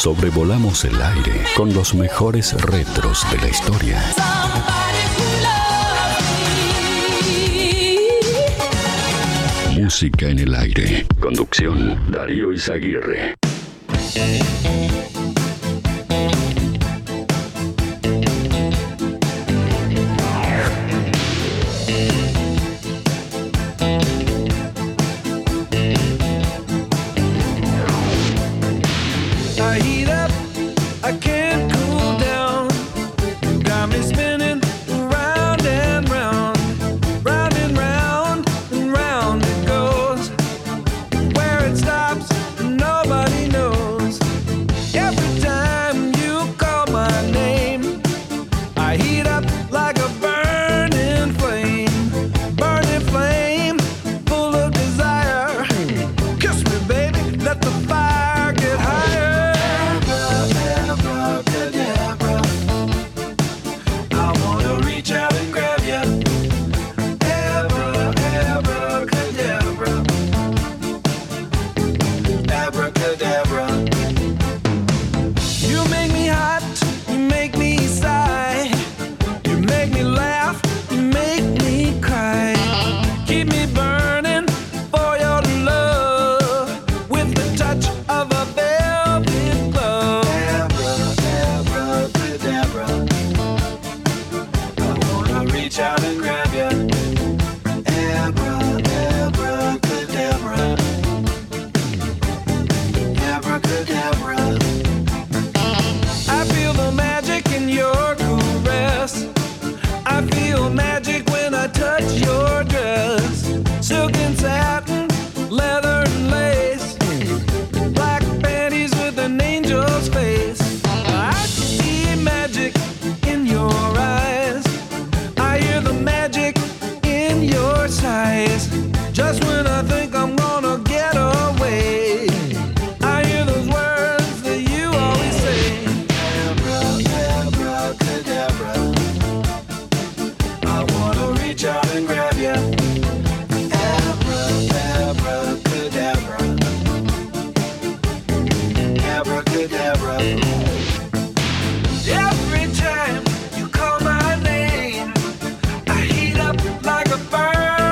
Sobrevolamos el aire con los mejores retros de la historia. Música en el aire. Conducción Darío Izaguirre.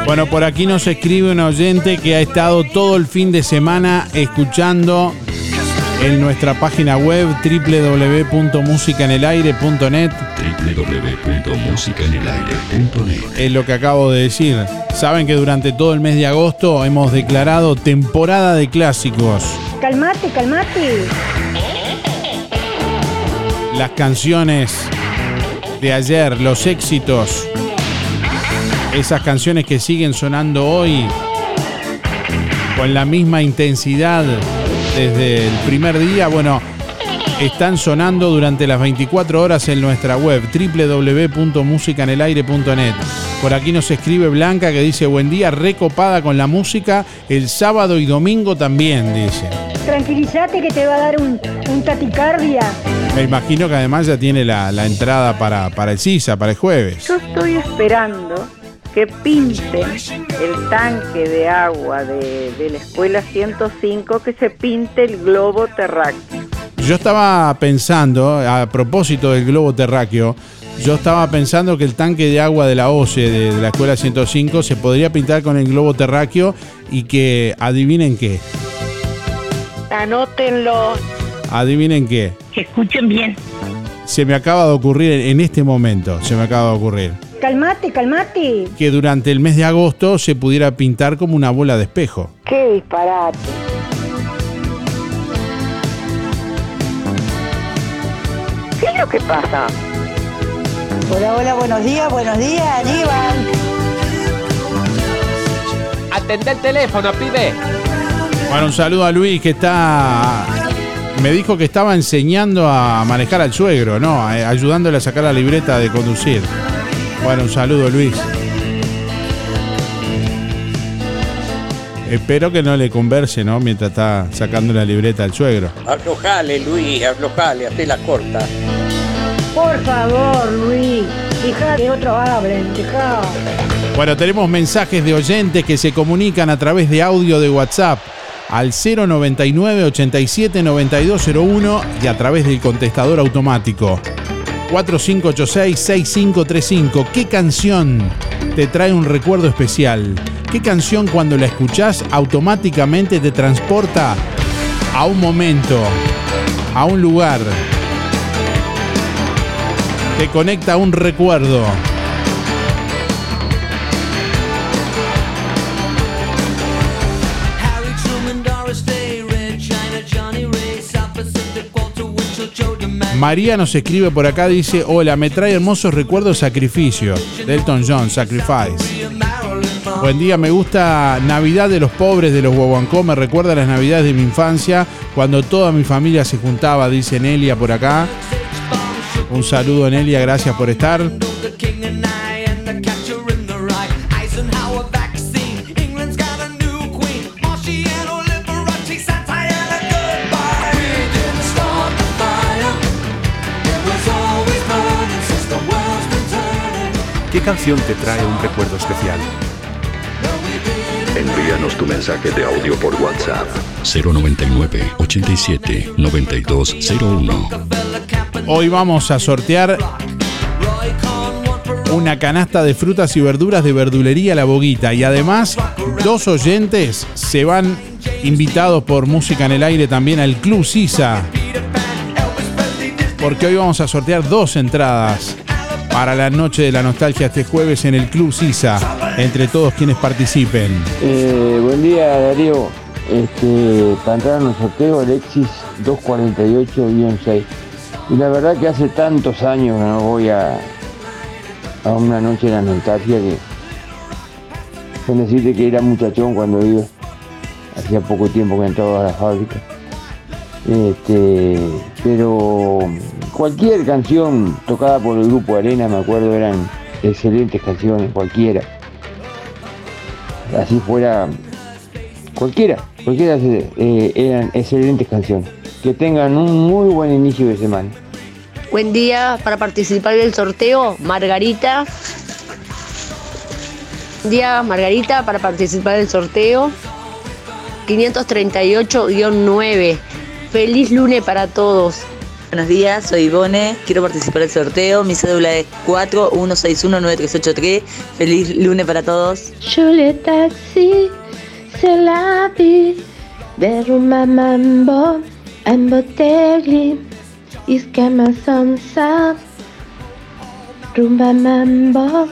Bueno, por aquí nos escribe un oyente que ha estado todo el fin de semana escuchando en nuestra página web www.musicanelaire.net www.musicanelaire.net es lo que acabo de decir. Saben que durante todo el mes de agosto hemos declarado temporada de clásicos. Calmate, calmate. Las canciones de ayer, los éxitos, esas canciones que siguen sonando hoy con la misma intensidad desde el primer día, bueno, están sonando durante las 24 horas en nuestra web www.musicanelaire.net. Por aquí nos escribe Blanca que dice buen día, recopada con la música, el sábado y domingo también, dice. Tranquilízate que te va a dar un, un taticardia. Me imagino que además ya tiene la, la entrada para, para el CISA, para el jueves. Yo estoy esperando que pinten el tanque de agua de, de la escuela 105, que se pinte el globo terráqueo. Yo estaba pensando, a propósito del globo terráqueo, yo estaba pensando que el tanque de agua de la OCE de, de la escuela 105 se podría pintar con el globo terráqueo y que adivinen qué. Anótenlo. Adivinen qué. Escuchen bien. Se me acaba de ocurrir en este momento, se me acaba de ocurrir. Calmate, calmate. Que durante el mes de agosto se pudiera pintar como una bola de espejo. Qué disparate. ¿Qué es lo que pasa? Hola, hola, buenos días, buenos días, Aníbal. Atende el teléfono, pibe. Bueno, un saludo a Luis que está. Me dijo que estaba enseñando a manejar al suegro, ¿no? Eh, Ayudándole a sacar la libreta de conducir. Bueno, un saludo, Luis. Espero que no le converse, ¿no? Mientras está sacando la libreta al suegro. Aflojale, Luis, aflojale, hazte la corta. Por favor, Luis. Deja que otros hablen, deja. Bueno, tenemos mensajes de oyentes que se comunican a través de audio de WhatsApp al 099 87 9201 y a través del contestador automático 4586-6535. ¿Qué canción te trae un recuerdo especial? ¿Qué canción cuando la escuchás automáticamente te transporta a un momento, a un lugar? Te conecta a un recuerdo. María nos escribe por acá, dice, hola, me trae hermosos recuerdos sacrificio. Delton John, Sacrifice. Buen día, me gusta Navidad de los pobres de los Guaguancó, me recuerda las Navidades de mi infancia, cuando toda mi familia se juntaba, dice Nelia por acá. Un saludo Nelia, gracias por estar. Canción te trae un recuerdo especial? Envíanos tu mensaje de audio por WhatsApp 099 87 9201. Hoy vamos a sortear una canasta de frutas y verduras de verdulería La Boguita y además dos oyentes se van invitados por Música en el Aire también al Club Sisa. Porque hoy vamos a sortear dos entradas para la noche de la nostalgia este jueves en el Club Sisa entre todos quienes participen. Eh, buen día Darío. Este, para entrar en el sorteo Alexis 248-6. Y la verdad que hace tantos años no voy a, a una noche de la nostalgia que se necesite que era muchachón cuando iba. Hacía poco tiempo que entraba a la fábrica. Este, pero cualquier canción tocada por el grupo Arena, me acuerdo, eran excelentes canciones, cualquiera así fuera cualquiera, cualquiera eh, eran excelentes canciones. Que tengan un muy buen inicio de semana. Buen día para participar del sorteo, Margarita. Buen día, Margarita, para participar del sorteo. 538-9. Feliz lunes para todos. Buenos días, soy Ivone, quiero participar del sorteo, mi cédula es 41619383. Feliz lunes para todos. Je le taxi, c'est la. De rumba mambo, en botelli, isquema sonsa. Rumba mambo,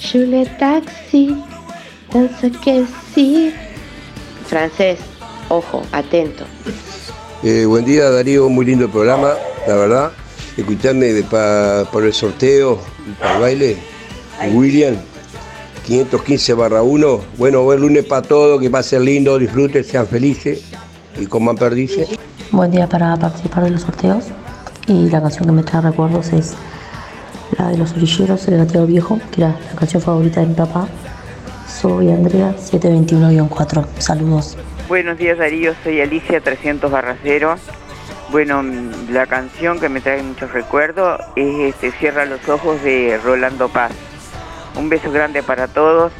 je le taxi, danza que sí. Francés, ojo, atento. Eh, buen día Darío, muy lindo el programa, la verdad. Escucharme de pa- por el sorteo, para el baile. William, 515 barra 1. Bueno, buen lunes para todos, que pasen lindo, disfruten, sean felices y coman perdices. Buen día para participar de los sorteos y la canción que me trae recuerdos es la de los orilleros, el gateo viejo, que era la canción favorita de mi papá. Soy Andrea 721-4. Saludos. Buenos días Darío, soy Alicia 300 barra cero. Bueno, la canción que me trae muchos recuerdos es este, Cierra los ojos de Rolando Paz. Un beso grande para todos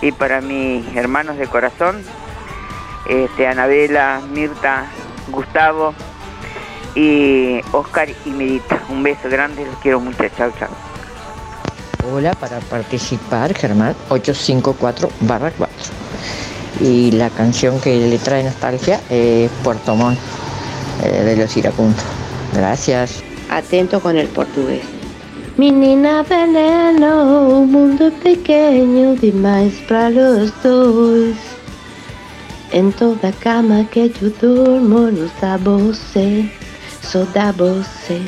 y para mis hermanos de corazón, este, Anabela, Mirta, Gustavo y Oscar y Mirita. Un beso grande, los quiero mucho, chao, chao. Hola, para participar, Germán 854 barra 4. Y la canción que le trae nostalgia es Puerto Montt, eh, de los iracundos. Gracias. Atento con el portugués. Menina veneno, un mundo pequeño demais para los dos. En toda cama que yo durmo, nos da você, só da você,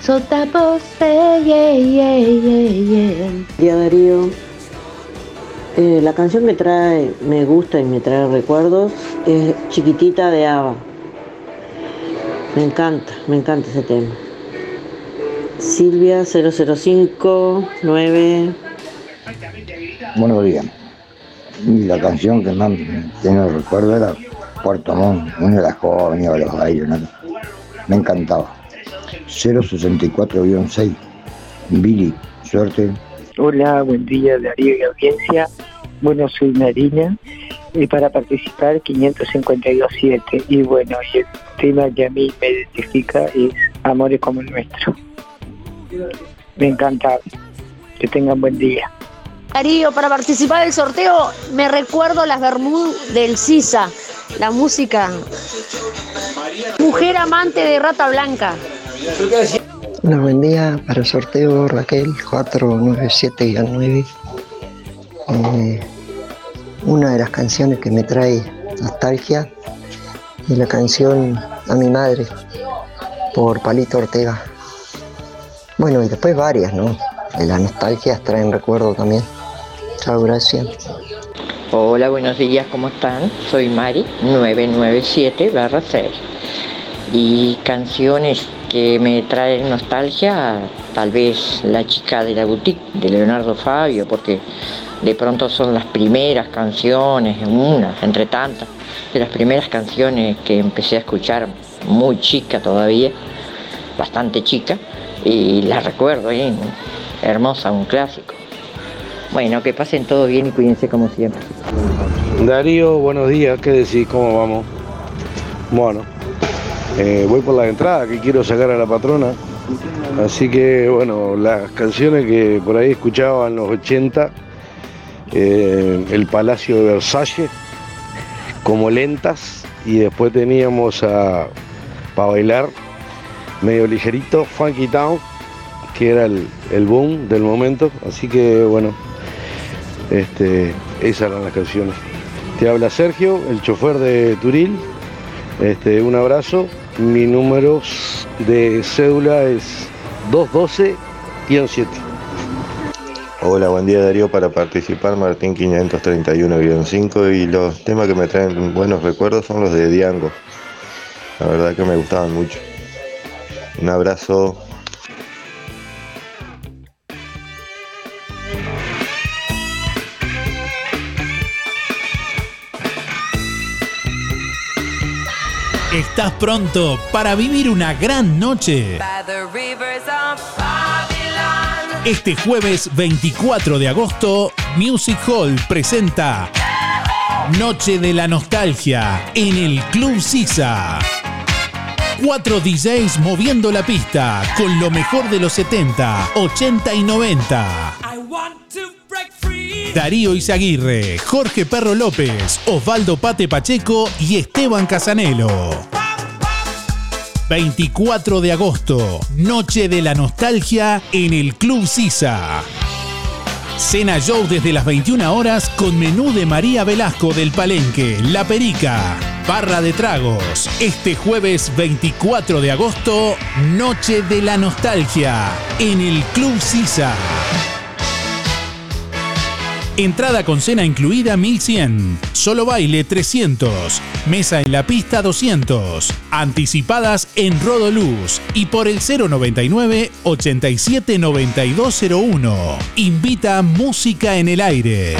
só da você, yeah, yeah, yeah, yeah. Día Darío, Eh, la canción que trae, me gusta y me trae recuerdos es Chiquitita de Ava. Me encanta, me encanta ese tema. Silvia 0059 Buenos días. Y la canción que más tengo recuerdo era Puerto Montt, una de las jóvenes, a los bailes, ¿no? me encantaba. 064-6, Billy, suerte. Hola, buen día Darío y audiencia. Bueno, soy Marina y para participar 552.7 y bueno, y el tema que a mí me identifica es Amores como el nuestro. Me encanta. Que tengan buen día. Darío, para participar del sorteo me recuerdo las Bermud del Sisa, la música. Mujer amante de Rata Blanca. Hola, buen día para el sorteo Raquel 497-9. Eh, una de las canciones que me trae nostalgia es la canción A mi madre por Palito Ortega. Bueno, y después varias, ¿no? De las nostalgias traen recuerdo también. Chao, gracias. Hola, buenos días, ¿cómo están? Soy Mari, 997 barra 6. Y canciones que me traen nostalgia, tal vez La chica de la boutique de Leonardo Fabio, porque de pronto son las primeras canciones, una entre tantas, de las primeras canciones que empecé a escuchar muy chica todavía, bastante chica, y la recuerdo, ¿eh? hermosa, un clásico. Bueno, que pasen todo bien y cuídense como siempre. Darío, buenos días, ¿qué decís? ¿Cómo vamos? Bueno, eh, voy por la entrada que quiero sacar a la patrona. Así que, bueno, las canciones que por ahí escuchaba en los 80, eh, El Palacio de Versalles, como lentas, y después teníamos a, para bailar, medio ligerito, Funky Town, que era el, el boom del momento. Así que, bueno, este, esas eran las canciones. Te habla Sergio, el chofer de Turil. Este, un abrazo. Mi número de cédula es 212-7. Hola, buen día Darío. Para participar, Martín 531-5 y los temas que me traen buenos recuerdos son los de Diango. La verdad que me gustaban mucho. Un abrazo. Estás pronto para vivir una gran noche. Este jueves 24 de agosto, Music Hall presenta Noche de la Nostalgia en el Club Sisa. Cuatro DJs moviendo la pista con lo mejor de los 70, 80 y 90. Darío Izaguirre, Jorge Perro López, Osvaldo Pate Pacheco y Esteban Casanelo. 24 de agosto, Noche de la Nostalgia en el Club Sisa. Cena show desde las 21 horas con menú de María Velasco del Palenque, La Perica, Barra de Tragos. Este jueves 24 de agosto, Noche de la Nostalgia en el Club Sisa. Entrada con cena incluida 1100. Solo baile 300. Mesa en la pista 200. Anticipadas en Rodoluz y por el 099 87 9201. Invita Música en el Aire.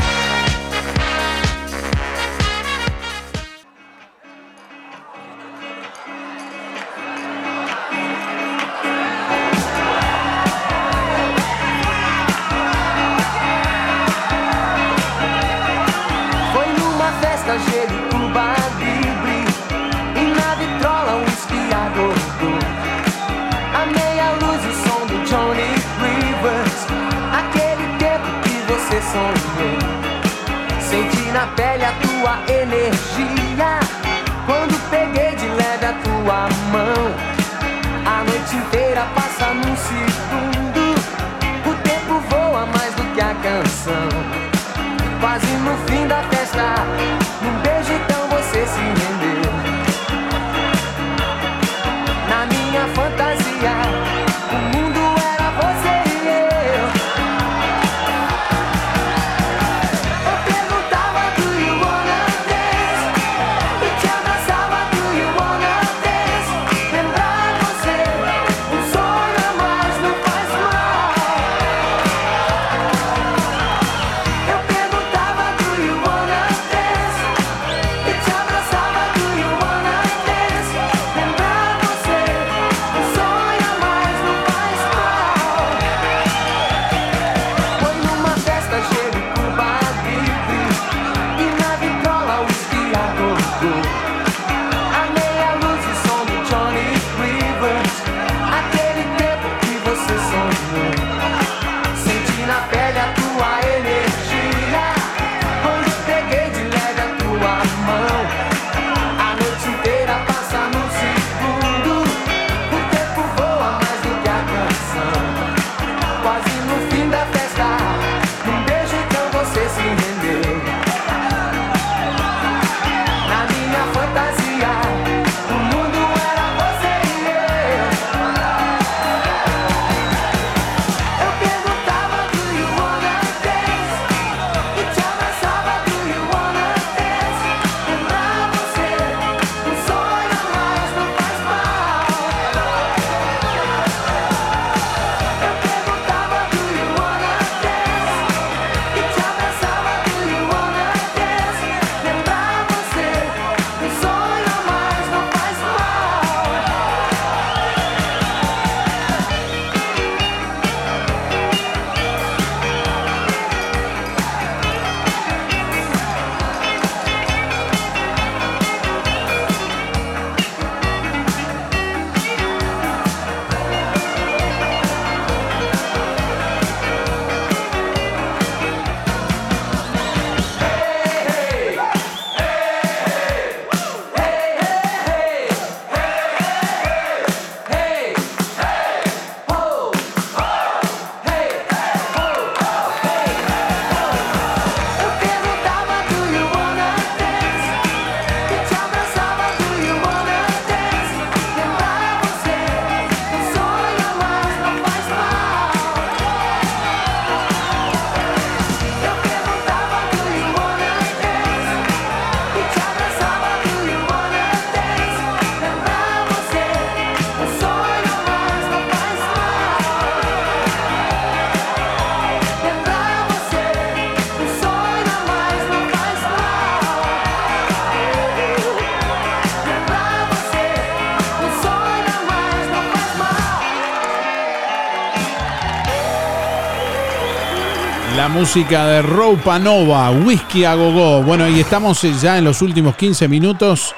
música de Roupa Nova, Whisky a Gogo. Bueno, y estamos eh, ya en los últimos 15 minutos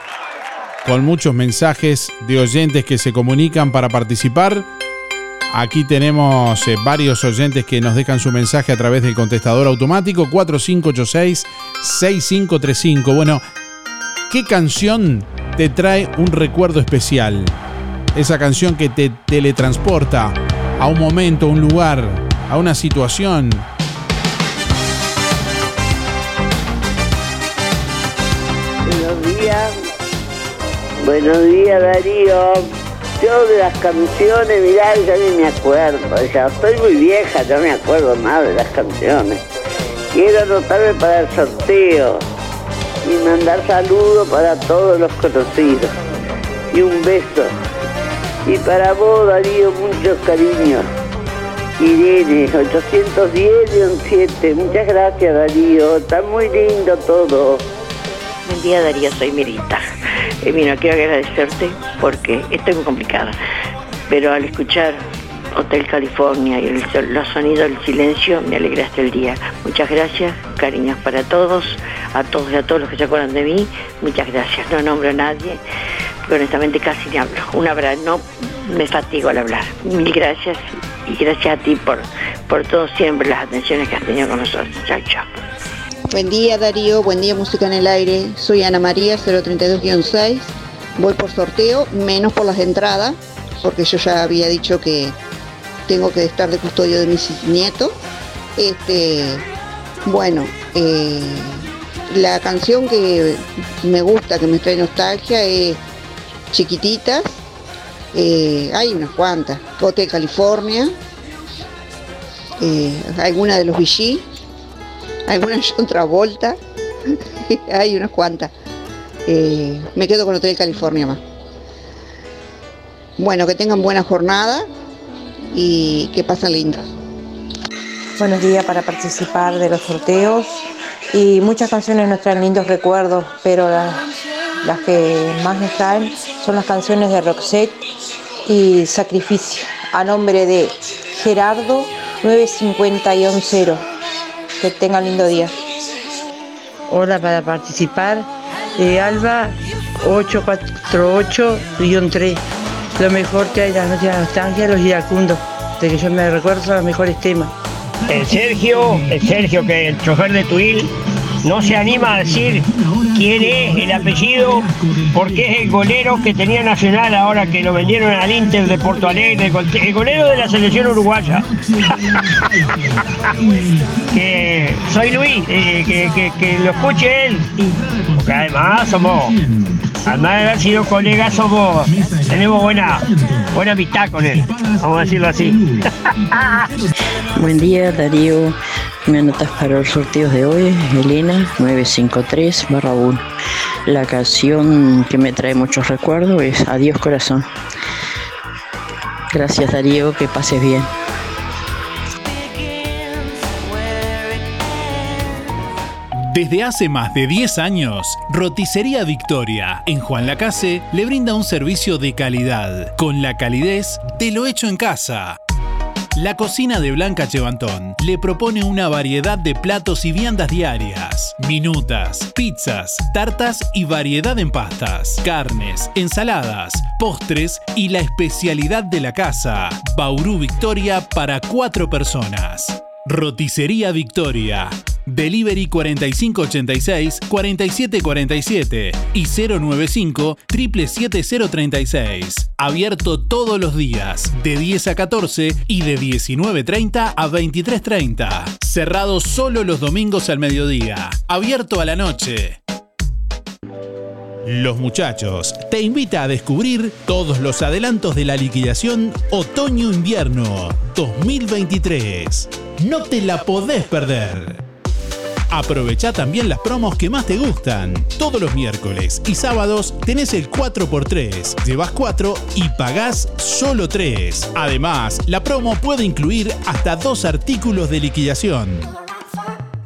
con muchos mensajes de oyentes que se comunican para participar. Aquí tenemos eh, varios oyentes que nos dejan su mensaje a través del contestador automático 4586-6535. Bueno, ¿qué canción te trae un recuerdo especial? Esa canción que te teletransporta a un momento, a un lugar, a una situación, Buenos días, Darío. Yo de las canciones, mirá, ya ni me acuerdo. Ya estoy muy vieja, ya me acuerdo nada de las canciones. Quiero anotarme para el sorteo y mandar saludos para todos los conocidos. Y un beso. Y para vos, Darío, muchos cariños. Irene, 810-7. Muchas gracias, Darío. Está muy lindo todo. Buen día Darío, soy Mirita. Eh, mira, quiero agradecerte porque estoy muy complicada, pero al escuchar Hotel California y el, los sonidos del silencio me alegraste el día. Muchas gracias, cariños para todos, a todos y a todos los que se acuerdan de mí, muchas gracias. No nombro a nadie, porque honestamente casi ni hablo. Un abrazo, no me fatigo al hablar. Mil gracias y gracias a ti por, por todo siempre, las atenciones que has tenido con nosotros. Chao, chao. Buen día Darío, buen día Música en el Aire. Soy Ana María 032-6. Voy por sorteo, menos por las entradas, porque yo ya había dicho que tengo que estar de custodio de mis nietos. Este, bueno, eh, la canción que me gusta, que me trae nostalgia es Chiquititas. Eh, hay unas cuantas. Hotel California. Eh, alguna de los Vichy algunas John Travolta, hay unas cuantas. Eh, me quedo con Hotel California más. Bueno, que tengan buena jornada y que pasen lindos. Buenos días para participar de los sorteos y muchas canciones nos traen lindos recuerdos, pero las, que más nos traen son las canciones de Roxette y Sacrificio, a nombre de Gerardo 950-0. Que tengan lindo día. Hola para participar. Eh, Alba 848-3. Lo mejor que hay, las noches de la nostalgia, los iracundos. De que yo me recuerdo son los mejores temas. El Sergio, el Sergio, que el chofer de Tuil, no se anima a decir quién es el apellido, porque es el golero que tenía Nacional ahora que lo vendieron al Inter de Porto Alegre, el gol- el golero de la selección uruguaya. que soy Luis, eh, que, que- que lo escuche él, porque además somos, además de haber sido colegas, somos, tenemos buena, buena amistad con él, vamos a decirlo así. Buen día Darío, me anotas para los sorteos de hoy, Elena 953 1. La canción que me trae muchos recuerdos es Adiós corazón. Gracias Darío, que pases bien. Desde hace más de 10 años, Roticería Victoria en Juan Lacase le brinda un servicio de calidad, con la calidez de lo hecho en casa. La cocina de Blanca Chevantón le propone una variedad de platos y viandas diarias, minutas, pizzas, tartas y variedad en pastas, carnes, ensaladas, postres y la especialidad de la casa, Bauru Victoria para cuatro personas. Roticería Victoria. Delivery 4586-4747 y 095 77036. Abierto todos los días, de 10 a 14 y de 19.30 a 23.30. Cerrado solo los domingos al mediodía. Abierto a la noche. Los muchachos te invita a descubrir todos los adelantos de la liquidación Otoño-Invierno 2023. No te la podés perder. Aprovecha también las promos que más te gustan. Todos los miércoles y sábados tenés el 4x3. Llevas 4 y pagás solo 3. Además, la promo puede incluir hasta dos artículos de liquidación.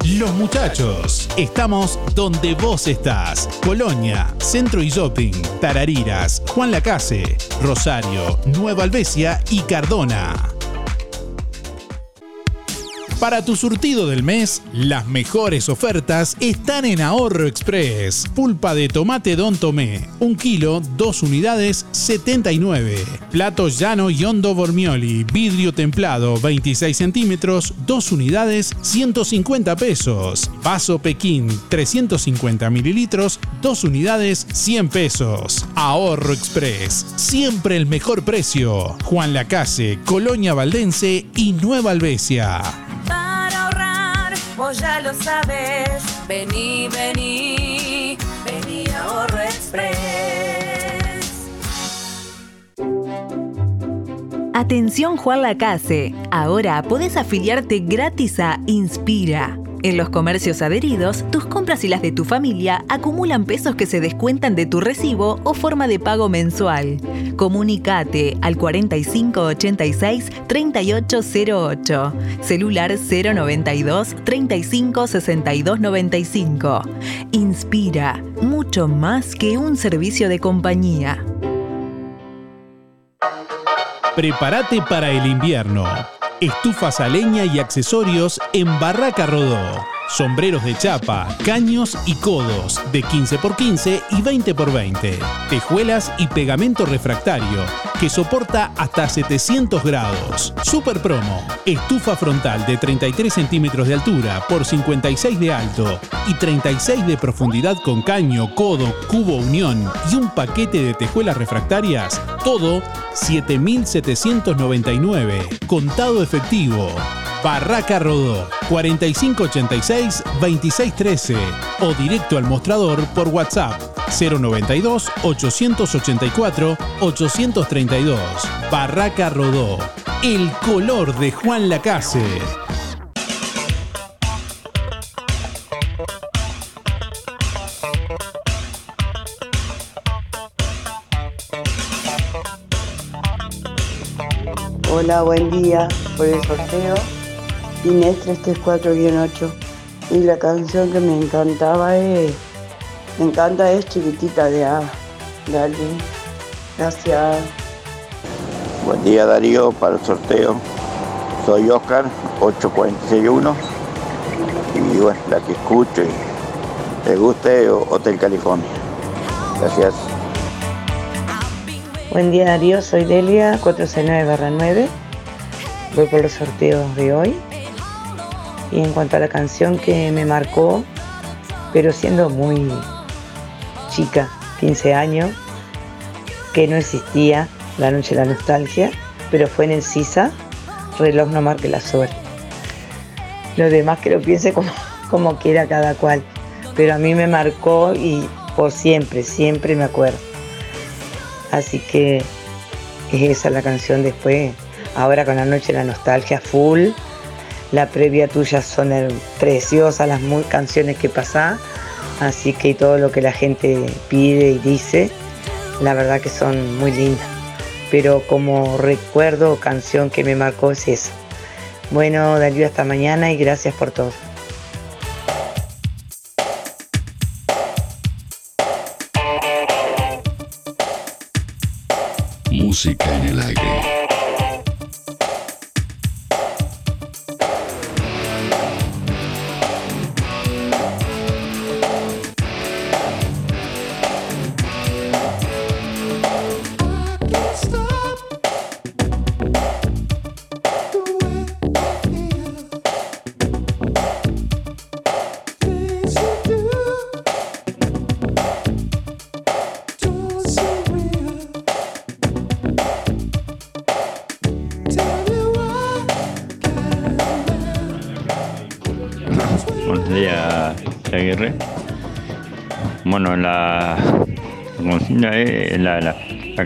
Los muchachos, estamos donde vos estás. Colonia, Centro y Shopping, Tarariras, Juan Lacase, Rosario, Nueva Albesia y Cardona. Para tu surtido del mes, las mejores ofertas están en Ahorro Express. Pulpa de tomate Don Tomé, 1 kilo, 2 unidades, 79. Plato llano y hondo Bormioli, vidrio templado, 26 centímetros, 2 unidades, 150 pesos. Vaso Pekín, 350 mililitros, 2 unidades, 100 pesos. Ahorro Express, siempre el mejor precio. Juan Lacase, Colonia Valdense y Nueva Albesia. Vos ya lo sabes. Vení, vení, vení a Ahorro Express. Atención Juan Lacase, ahora podés afiliarte gratis a Inspira. En los comercios adheridos, tus compras y las de tu familia acumulan pesos que se descuentan de tu recibo o forma de pago mensual. Comunicate al 4586-3808, celular 092 35 62 95. Inspira, mucho más que un servicio de compañía. Prepárate para el invierno. Estufas a leña y accesorios en Barraca Rodó. Sombreros de chapa, caños y codos de 15 x 15 y 20 x 20. Tejuelas y pegamento refractario que soporta hasta 700 grados. Super promo. Estufa frontal de 33 centímetros de altura por 56 de alto y 36 de profundidad con caño, codo, cubo unión y un paquete de tejuelas refractarias. Todo 7.799. Contado efectivo. Barraca Rodó 4586-2613 o directo al mostrador por WhatsApp 092 884 832. Barraca Rodó. El color de Juan Lacase. Hola, buen día por el sorteo. Inés 334-8. Y la canción que me encantaba es. Me encanta es Chiquitita de A. Dale. Gracias. Buen día Darío para el sorteo. Soy Oscar 8461 y bueno, la que escuche, le guste Hotel California. Gracias. Buen día Darío, soy Delia 469-9. Voy por los sorteos de hoy. Y en cuanto a la canción que me marcó, pero siendo muy chica, 15 años, que no existía La Noche de la Nostalgia, pero fue en el CISA, reloj no marque la suerte. Lo demás que lo piense como, como quiera cada cual, pero a mí me marcó y por siempre, siempre me acuerdo. Así que es esa la canción después. Ahora con la noche de la nostalgia full. La previa tuya son preciosas las mu- canciones que pasás. Así que todo lo que la gente pide y dice, la verdad que son muy lindas. Pero como recuerdo canción que me marcó es esa. Bueno, Darío, hasta mañana y gracias por todo.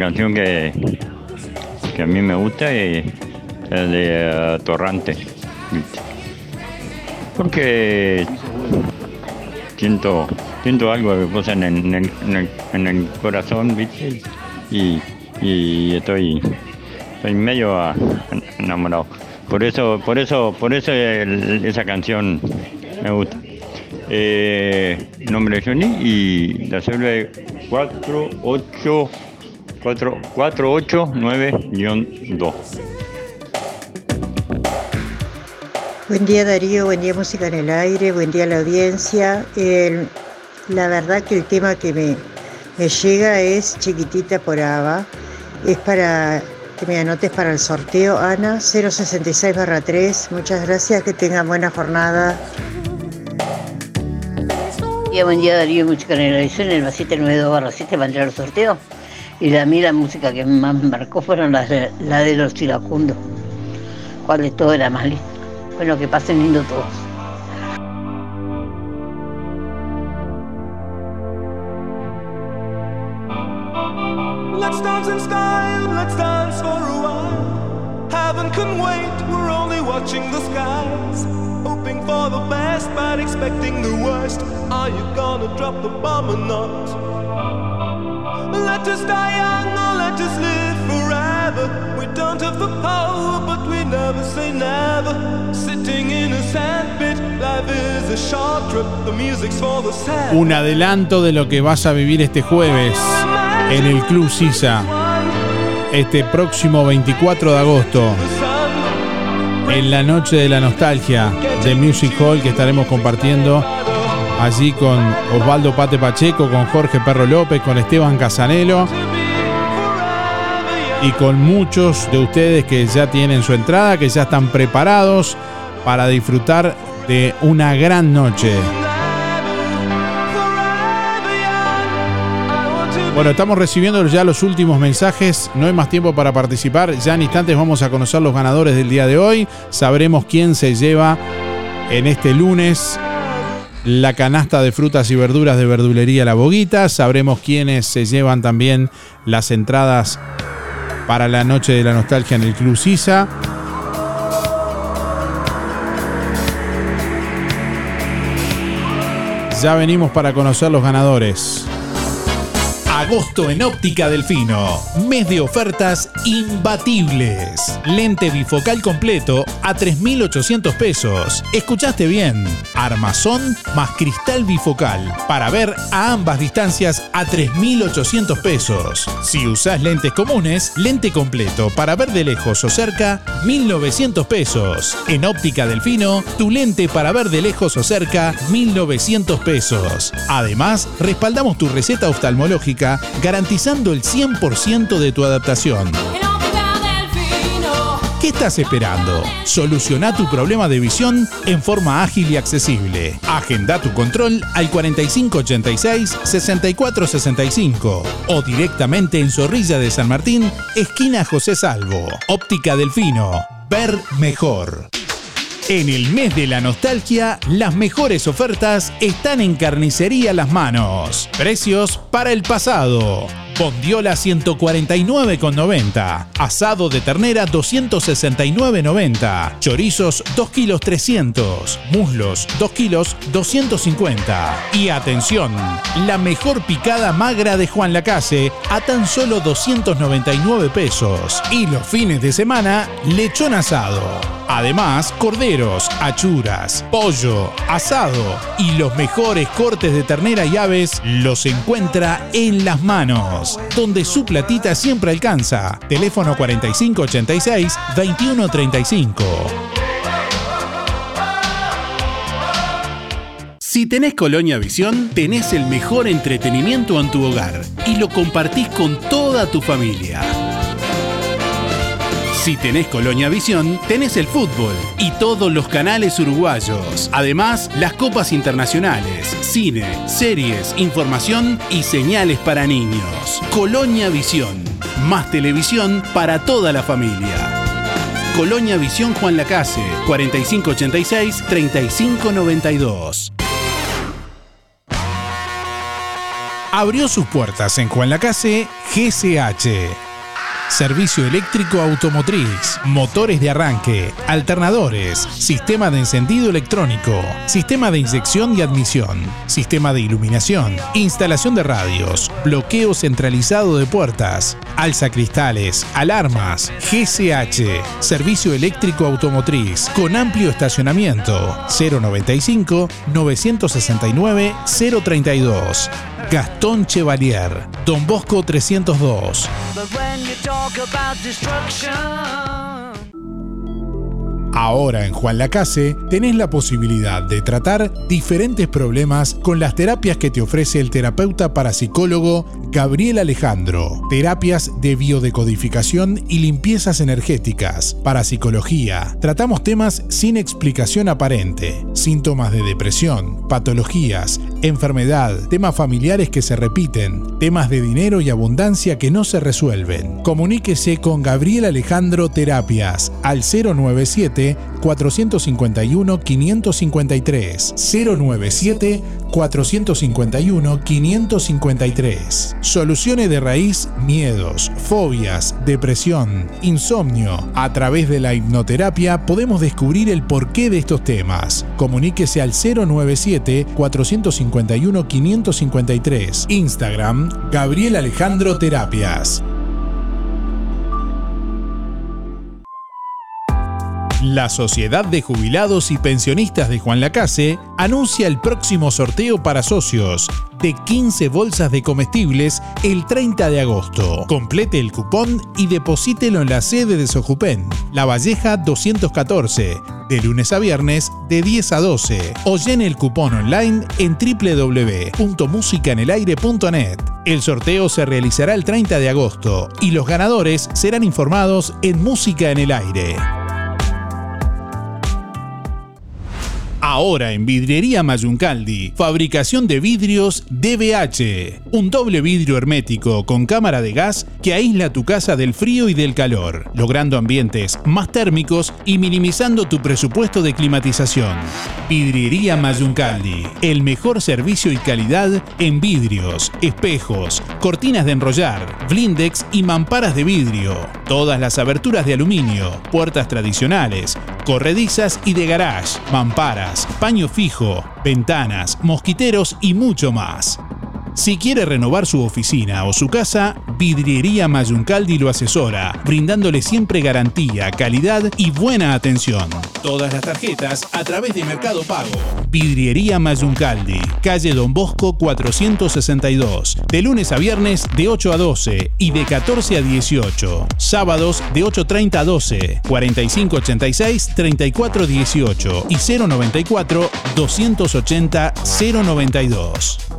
Canción que, que a mí me gusta es de eh, Torrante. Porque siento, siento algo que pasa en en en corazón, ¿viste? Y, y estoy, estoy medio ah, enamorado. Por eso, por eso, por eso esa canción me gusta. Eh, nombre de Johnny y la célula es 48 4 489-2. Buen día Darío, buen día Música en el Aire, buen día a la audiencia. El- la verdad que el tema que me, me llega es Chiquitita por Ava. Es para que me anotes para el sorteo, Ana, 066 3. Muchas gracias, que tengan buena jornada. Buen día, buen día Darío, música en el edición, el 792 barra 7 va a entrar al sorteo. Y a mí la música que más me marcó fueron las de, la de los iracundos. ¿Cuál de todo era más lindo? Bueno, que pasen lindo todos. Let's dance in style, let's dance for a while. Heaven can wait, we're only watching the skies. Hoping for the best, but expecting the worst. Are you gonna drop the bomb or not? Un adelanto de lo que vas a vivir este jueves en el Club Sisa. Este próximo 24 de agosto. En la noche de la nostalgia de Music Hall que estaremos compartiendo allí con Osvaldo Pate Pacheco, con Jorge Perro López, con Esteban Casanelo y con muchos de ustedes que ya tienen su entrada, que ya están preparados para disfrutar de una gran noche. Bueno, estamos recibiendo ya los últimos mensajes. No hay más tiempo para participar. Ya en instantes vamos a conocer los ganadores del día de hoy. Sabremos quién se lleva en este lunes la canasta de frutas y verduras de verdulería La Boguita. Sabremos quiénes se llevan también las entradas para la noche de la nostalgia en el Club Sisa. Ya venimos para conocer los ganadores. Agosto en Óptica Delfino. Mes de ofertas imbatibles. Lente bifocal completo a 3.800 pesos. ¿Escuchaste bien? Armazón más cristal bifocal. Para ver a ambas distancias a 3.800 pesos. Si usás lentes comunes, lente completo para ver de lejos o cerca, 1.900 pesos. En Óptica Delfino, tu lente para ver de lejos o cerca, 1.900 pesos. Además, respaldamos tu receta oftalmológica garantizando el 100% de tu adaptación. ¿Qué estás esperando? Soluciona tu problema de visión en forma ágil y accesible. Agenda tu control al 4586-6465 o directamente en Zorrilla de San Martín, esquina José Salvo. Óptica Delfino. Ver mejor. En el mes de la nostalgia, las mejores ofertas están en Carnicería Las Manos. Precios para el pasado. Bondiola 149,90. Asado de ternera 269,90. Chorizos 2 kilos 300. Muslos 2 kilos 250. Y atención, la mejor picada magra de Juan Lacase a tan solo 299 pesos. Y los fines de semana, lechón asado. Además, corderos, achuras, pollo, asado y los mejores cortes de ternera y aves los encuentra en las manos, donde su platita siempre alcanza. Teléfono 4586-2135. Si tenés Colonia Visión, tenés el mejor entretenimiento en tu hogar y lo compartís con toda tu familia. Si tenés Colonia Visión, tenés el fútbol y todos los canales uruguayos. Además, las copas internacionales, cine, series, información y señales para niños. Colonia Visión. Más televisión para toda la familia. Colonia Visión Juan Lacase, 4586-3592. Abrió sus puertas en Juan Lacase GCH. Servicio eléctrico automotriz, motores de arranque, alternadores, sistema de encendido electrónico, sistema de inyección y admisión, sistema de iluminación, instalación de radios, bloqueo centralizado de puertas, alza cristales, alarmas, GCH, servicio eléctrico automotriz con amplio estacionamiento 095 969 032. Gastón Chevalier, Don Bosco 302. But when you talk about destruction. Ahora en Juan Lacase tenés la posibilidad de tratar diferentes problemas con las terapias que te ofrece el terapeuta parapsicólogo Gabriel Alejandro. Terapias de biodecodificación y limpiezas energéticas, parapsicología. Tratamos temas sin explicación aparente, síntomas de depresión, patologías, enfermedad, temas familiares que se repiten, temas de dinero y abundancia que no se resuelven. Comuníquese con Gabriel Alejandro Terapias al 097 451 553 097 451 553. Soluciones de raíz, miedos, fobias, depresión, insomnio. A través de la hipnoterapia podemos descubrir el porqué de estos temas. Comuníquese al 097 451 553. Instagram Gabriel Alejandro Terapias. La Sociedad de Jubilados y Pensionistas de Juan Lacase anuncia el próximo sorteo para socios de 15 bolsas de comestibles el 30 de agosto. Complete el cupón y deposítelo en la sede de Sojupen, La Valleja 214, de lunes a viernes de 10 a 12 o llene el cupón online en www.musicanelaire.net. El sorteo se realizará el 30 de agosto y los ganadores serán informados en Música en el Aire. Ahora en Vidriería Mayuncaldi, fabricación de vidrios DBH. Un doble vidrio hermético con cámara de gas que aísla tu casa del frío y del calor, logrando ambientes más térmicos y minimizando tu presupuesto de climatización. Vidriería Mayuncaldi, el mejor servicio y calidad en vidrios, espejos, cortinas de enrollar, blindex y mamparas de vidrio. Todas las aberturas de aluminio, puertas tradicionales, corredizas y de garage, mamparas, paño fijo, ventanas, mosquiteros y mucho más. Si quiere renovar su oficina o su casa, Vidriería Mayuncaldi lo asesora, brindándole siempre garantía, calidad y buena atención. Todas las tarjetas a través de Mercado Pago. Vidriería Mayuncaldi, calle Don Bosco 462, de lunes a viernes de 8 a 12 y de 14 a 18. Sábados de 8.30 a 12, 4586 3418 y 094 280 092.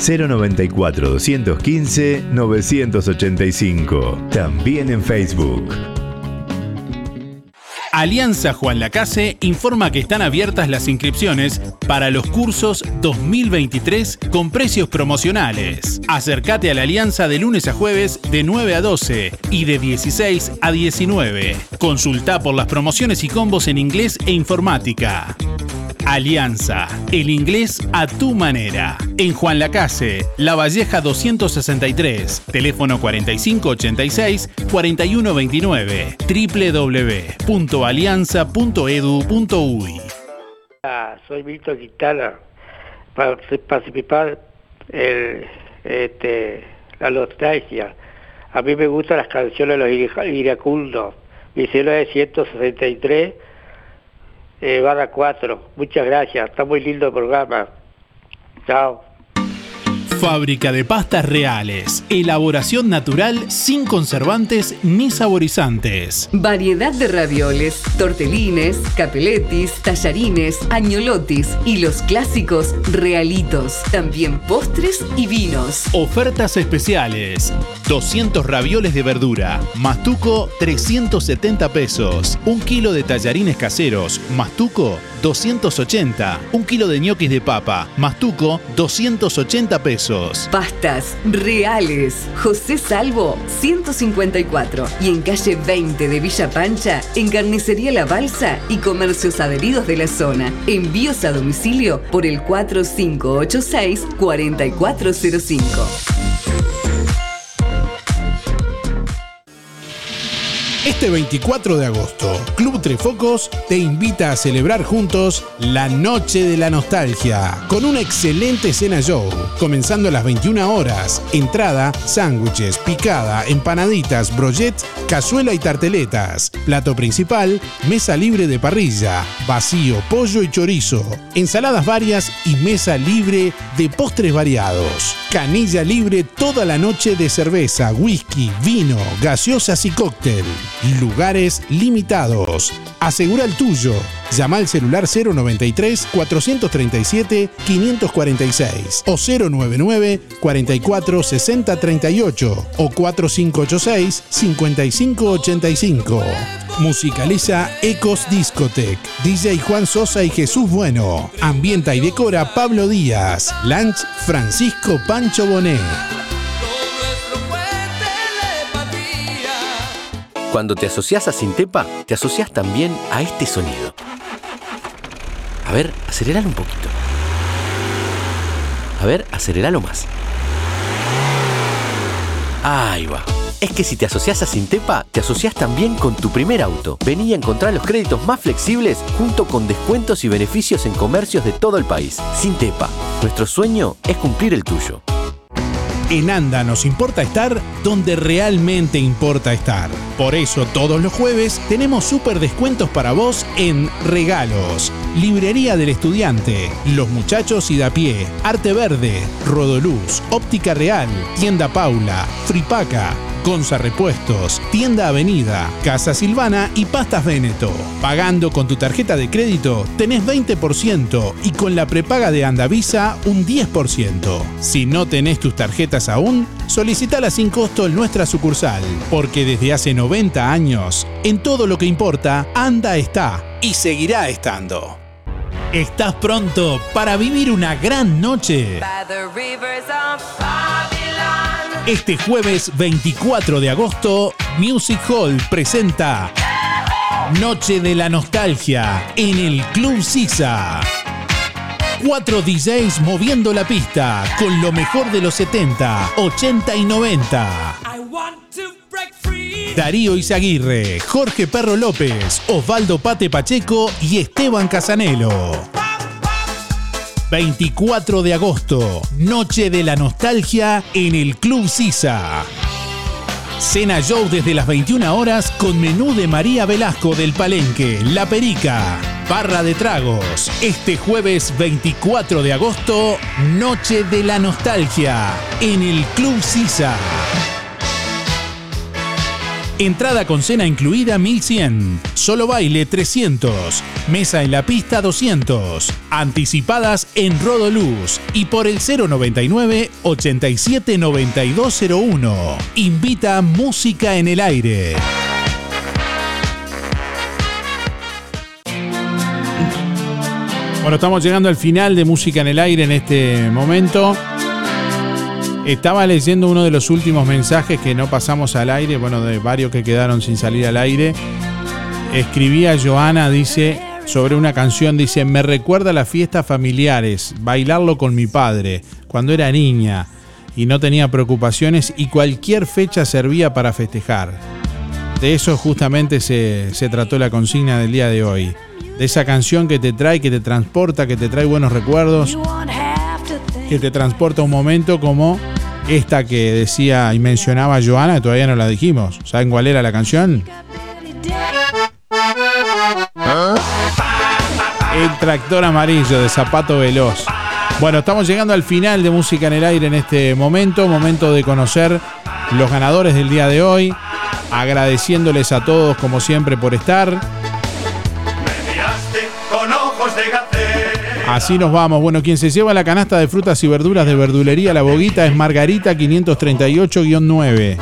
094 215 985. También en Facebook. Alianza Juan Lacase informa que están abiertas las inscripciones para los cursos 2023 con precios promocionales. Acércate a la Alianza de lunes a jueves de 9 a 12 y de 16 a 19. Consulta por las promociones y combos en inglés e informática. Alianza, el inglés a tu manera. En Juan Lacase, La Valleja 263, teléfono 4586-4129, www.alianza.edu.uy. Ah, soy Víctor Quintana. Para participar en este, la nostalgia. A mí me gustan las canciones de los ira- iracundos. Mi cielo es 163 eh, barra 4. Muchas gracias. Está muy lindo el programa. Chao. Fábrica de pastas reales. Elaboración natural sin conservantes ni saborizantes. Variedad de ravioles, tortelines, capeletis, tallarines, agnolotis y los clásicos realitos. También postres y vinos. Ofertas especiales. 200 ravioles de verdura. Mastuco 370 pesos. Un kilo de tallarines caseros. Mastuco 280. Un kilo de ñoquis de papa. Mastuco 280 pesos. Pastas reales. José Salvo, 154. Y en calle 20 de Villa Pancha, en Carnicería La Balsa y comercios adheridos de la zona. Envíos a domicilio por el 4586-4405. Este 24 de agosto, Club Tres Focos te invita a celebrar juntos la Noche de la Nostalgia con una excelente cena show, comenzando a las 21 horas. Entrada, sándwiches, picada, empanaditas, brochets, cazuela y tarteletas. Plato principal, mesa libre de parrilla, vacío, pollo y chorizo, ensaladas varias y mesa libre de postres variados. Canilla libre toda la noche de cerveza, whisky, vino, gaseosas y cóctel. Lugares limitados. Asegura el tuyo. Llama al celular 093 437 546 o 099 44 60 38 o 4586 5585. Musicaliza Ecos Discotech. DJ Juan Sosa y Jesús Bueno. Ambienta y decora Pablo Díaz. Lunch Francisco Pancho Bonet. Cuando te asocias a Sintepa, te asocias también a este sonido. A ver, aceleralo un poquito. A ver, aceleralo más. Ahí va. Es que si te asocias a Sintepa, te asocias también con tu primer auto. Vení a encontrar los créditos más flexibles junto con descuentos y beneficios en comercios de todo el país. Sintepa, nuestro sueño es cumplir el tuyo. En ANDA nos importa estar donde realmente importa estar. Por eso todos los jueves tenemos súper descuentos para vos en regalos. Librería del Estudiante, Los Muchachos y da pie, Arte Verde, Rodoluz, Óptica Real, Tienda Paula, Fripaca, Gonza Repuestos, Tienda Avenida, Casa Silvana y Pastas Veneto. Pagando con tu tarjeta de crédito tenés 20% y con la prepaga de Andavisa un 10%. Si no tenés tus tarjetas aún, solicitala sin costo en nuestra sucursal, porque desde hace 90 años, en todo lo que importa, Anda está y seguirá estando. ¿Estás pronto para vivir una gran noche? Este jueves 24 de agosto, Music Hall presenta Noche de la Nostalgia en el Club Sisa. Cuatro DJs moviendo la pista con lo mejor de los 70, 80 y 90. Darío Izaguirre, Jorge Perro López, Osvaldo Pate Pacheco y Esteban Casanelo. 24 de agosto, Noche de la Nostalgia en el Club Sisa. Cena Show desde las 21 horas con menú de María Velasco del Palenque, La Perica, barra de tragos. Este jueves 24 de agosto, Noche de la Nostalgia en el Club Sisa. Entrada con cena incluida 1100. Solo baile 300. Mesa en la pista 200. Anticipadas en Rodoluz y por el 099 87 9201. Invita Música en el Aire. Bueno, estamos llegando al final de Música en el Aire en este momento. Estaba leyendo uno de los últimos mensajes que no pasamos al aire, bueno, de varios que quedaron sin salir al aire. Escribía Joana, dice, sobre una canción, dice, me recuerda a las fiestas familiares, bailarlo con mi padre, cuando era niña y no tenía preocupaciones y cualquier fecha servía para festejar. De eso justamente se, se trató la consigna del día de hoy. De esa canción que te trae, que te transporta, que te trae buenos recuerdos, que te transporta un momento como esta que decía y mencionaba Joana, todavía no la dijimos. ¿Saben cuál era la canción? El tractor amarillo de Zapato Veloz. Bueno, estamos llegando al final de Música en el Aire en este momento. Momento de conocer los ganadores del día de hoy. Agradeciéndoles a todos, como siempre, por estar. Así nos vamos. Bueno, quien se lleva la canasta de frutas y verduras de verdulería La Boguita es Margarita 538-9.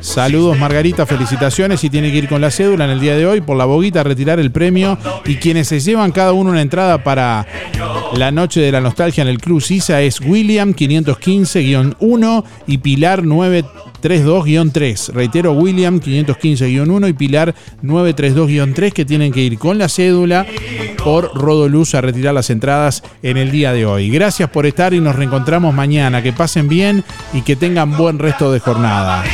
Saludos Margarita, felicitaciones. Y tiene que ir con la cédula en el día de hoy por La Boguita a retirar el premio. Y quienes se llevan cada uno una entrada para la noche de la nostalgia en el Club Sisa es William 515-1 y Pilar 932-3. Reitero, William 515-1 y Pilar 932-3 que tienen que ir con la cédula por Rodoluz a retirar las entradas en el día de hoy. Gracias por estar y nos reencontramos mañana. Que pasen bien y que tengan buen resto de jornada.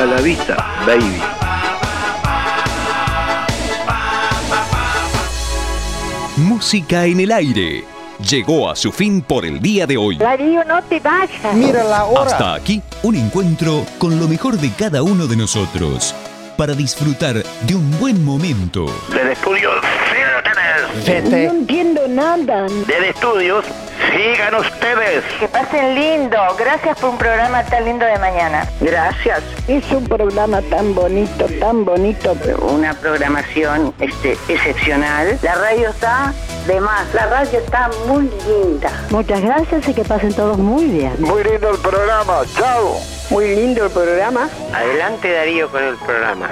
Hasta la vista, baby. Música en el aire. Llegó a su fin por el día de hoy. Darío, no te vayas. Hasta aquí, un encuentro con lo mejor de cada uno de nosotros. Para disfrutar de un buen momento. Desde estudios, sigan No entiendo nada. Desde estudios, sigan ustedes. Que pasen lindo. Gracias por un programa tan lindo de mañana. Gracias. Es un programa tan bonito, tan bonito. Una programación este, excepcional. La radio está de más. La radio está muy linda. Muchas gracias y que pasen todos muy bien. Muy lindo el programa. Chao. Muy lindo el programa. Adelante Darío con el programa.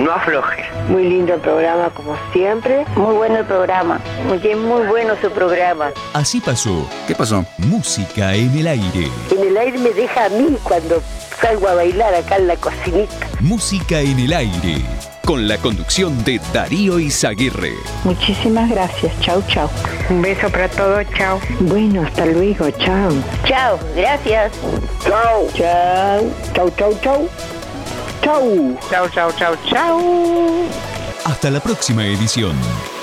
No aflojes. Muy lindo el programa, como siempre. Muy bueno el programa. Muy, muy bueno su programa. Así pasó. ¿Qué pasó? Música en el aire. En el aire me deja a mí cuando salgo a bailar acá en la cocinita. Música en el aire. Con la conducción de Darío Izaguirre. Muchísimas gracias. Chau, chau. Un beso para todos. Chau. Bueno, hasta luego. Chau. Chao, gracias. Chau. Chau. Chau, chau, chau. Chau. Chau, chau, chau, chau. Hasta la próxima edición.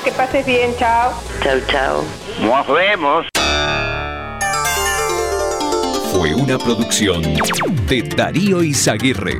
Que pases bien. Chau. Chau, chau. Nos vemos. Fue una producción de Darío Izaguirre.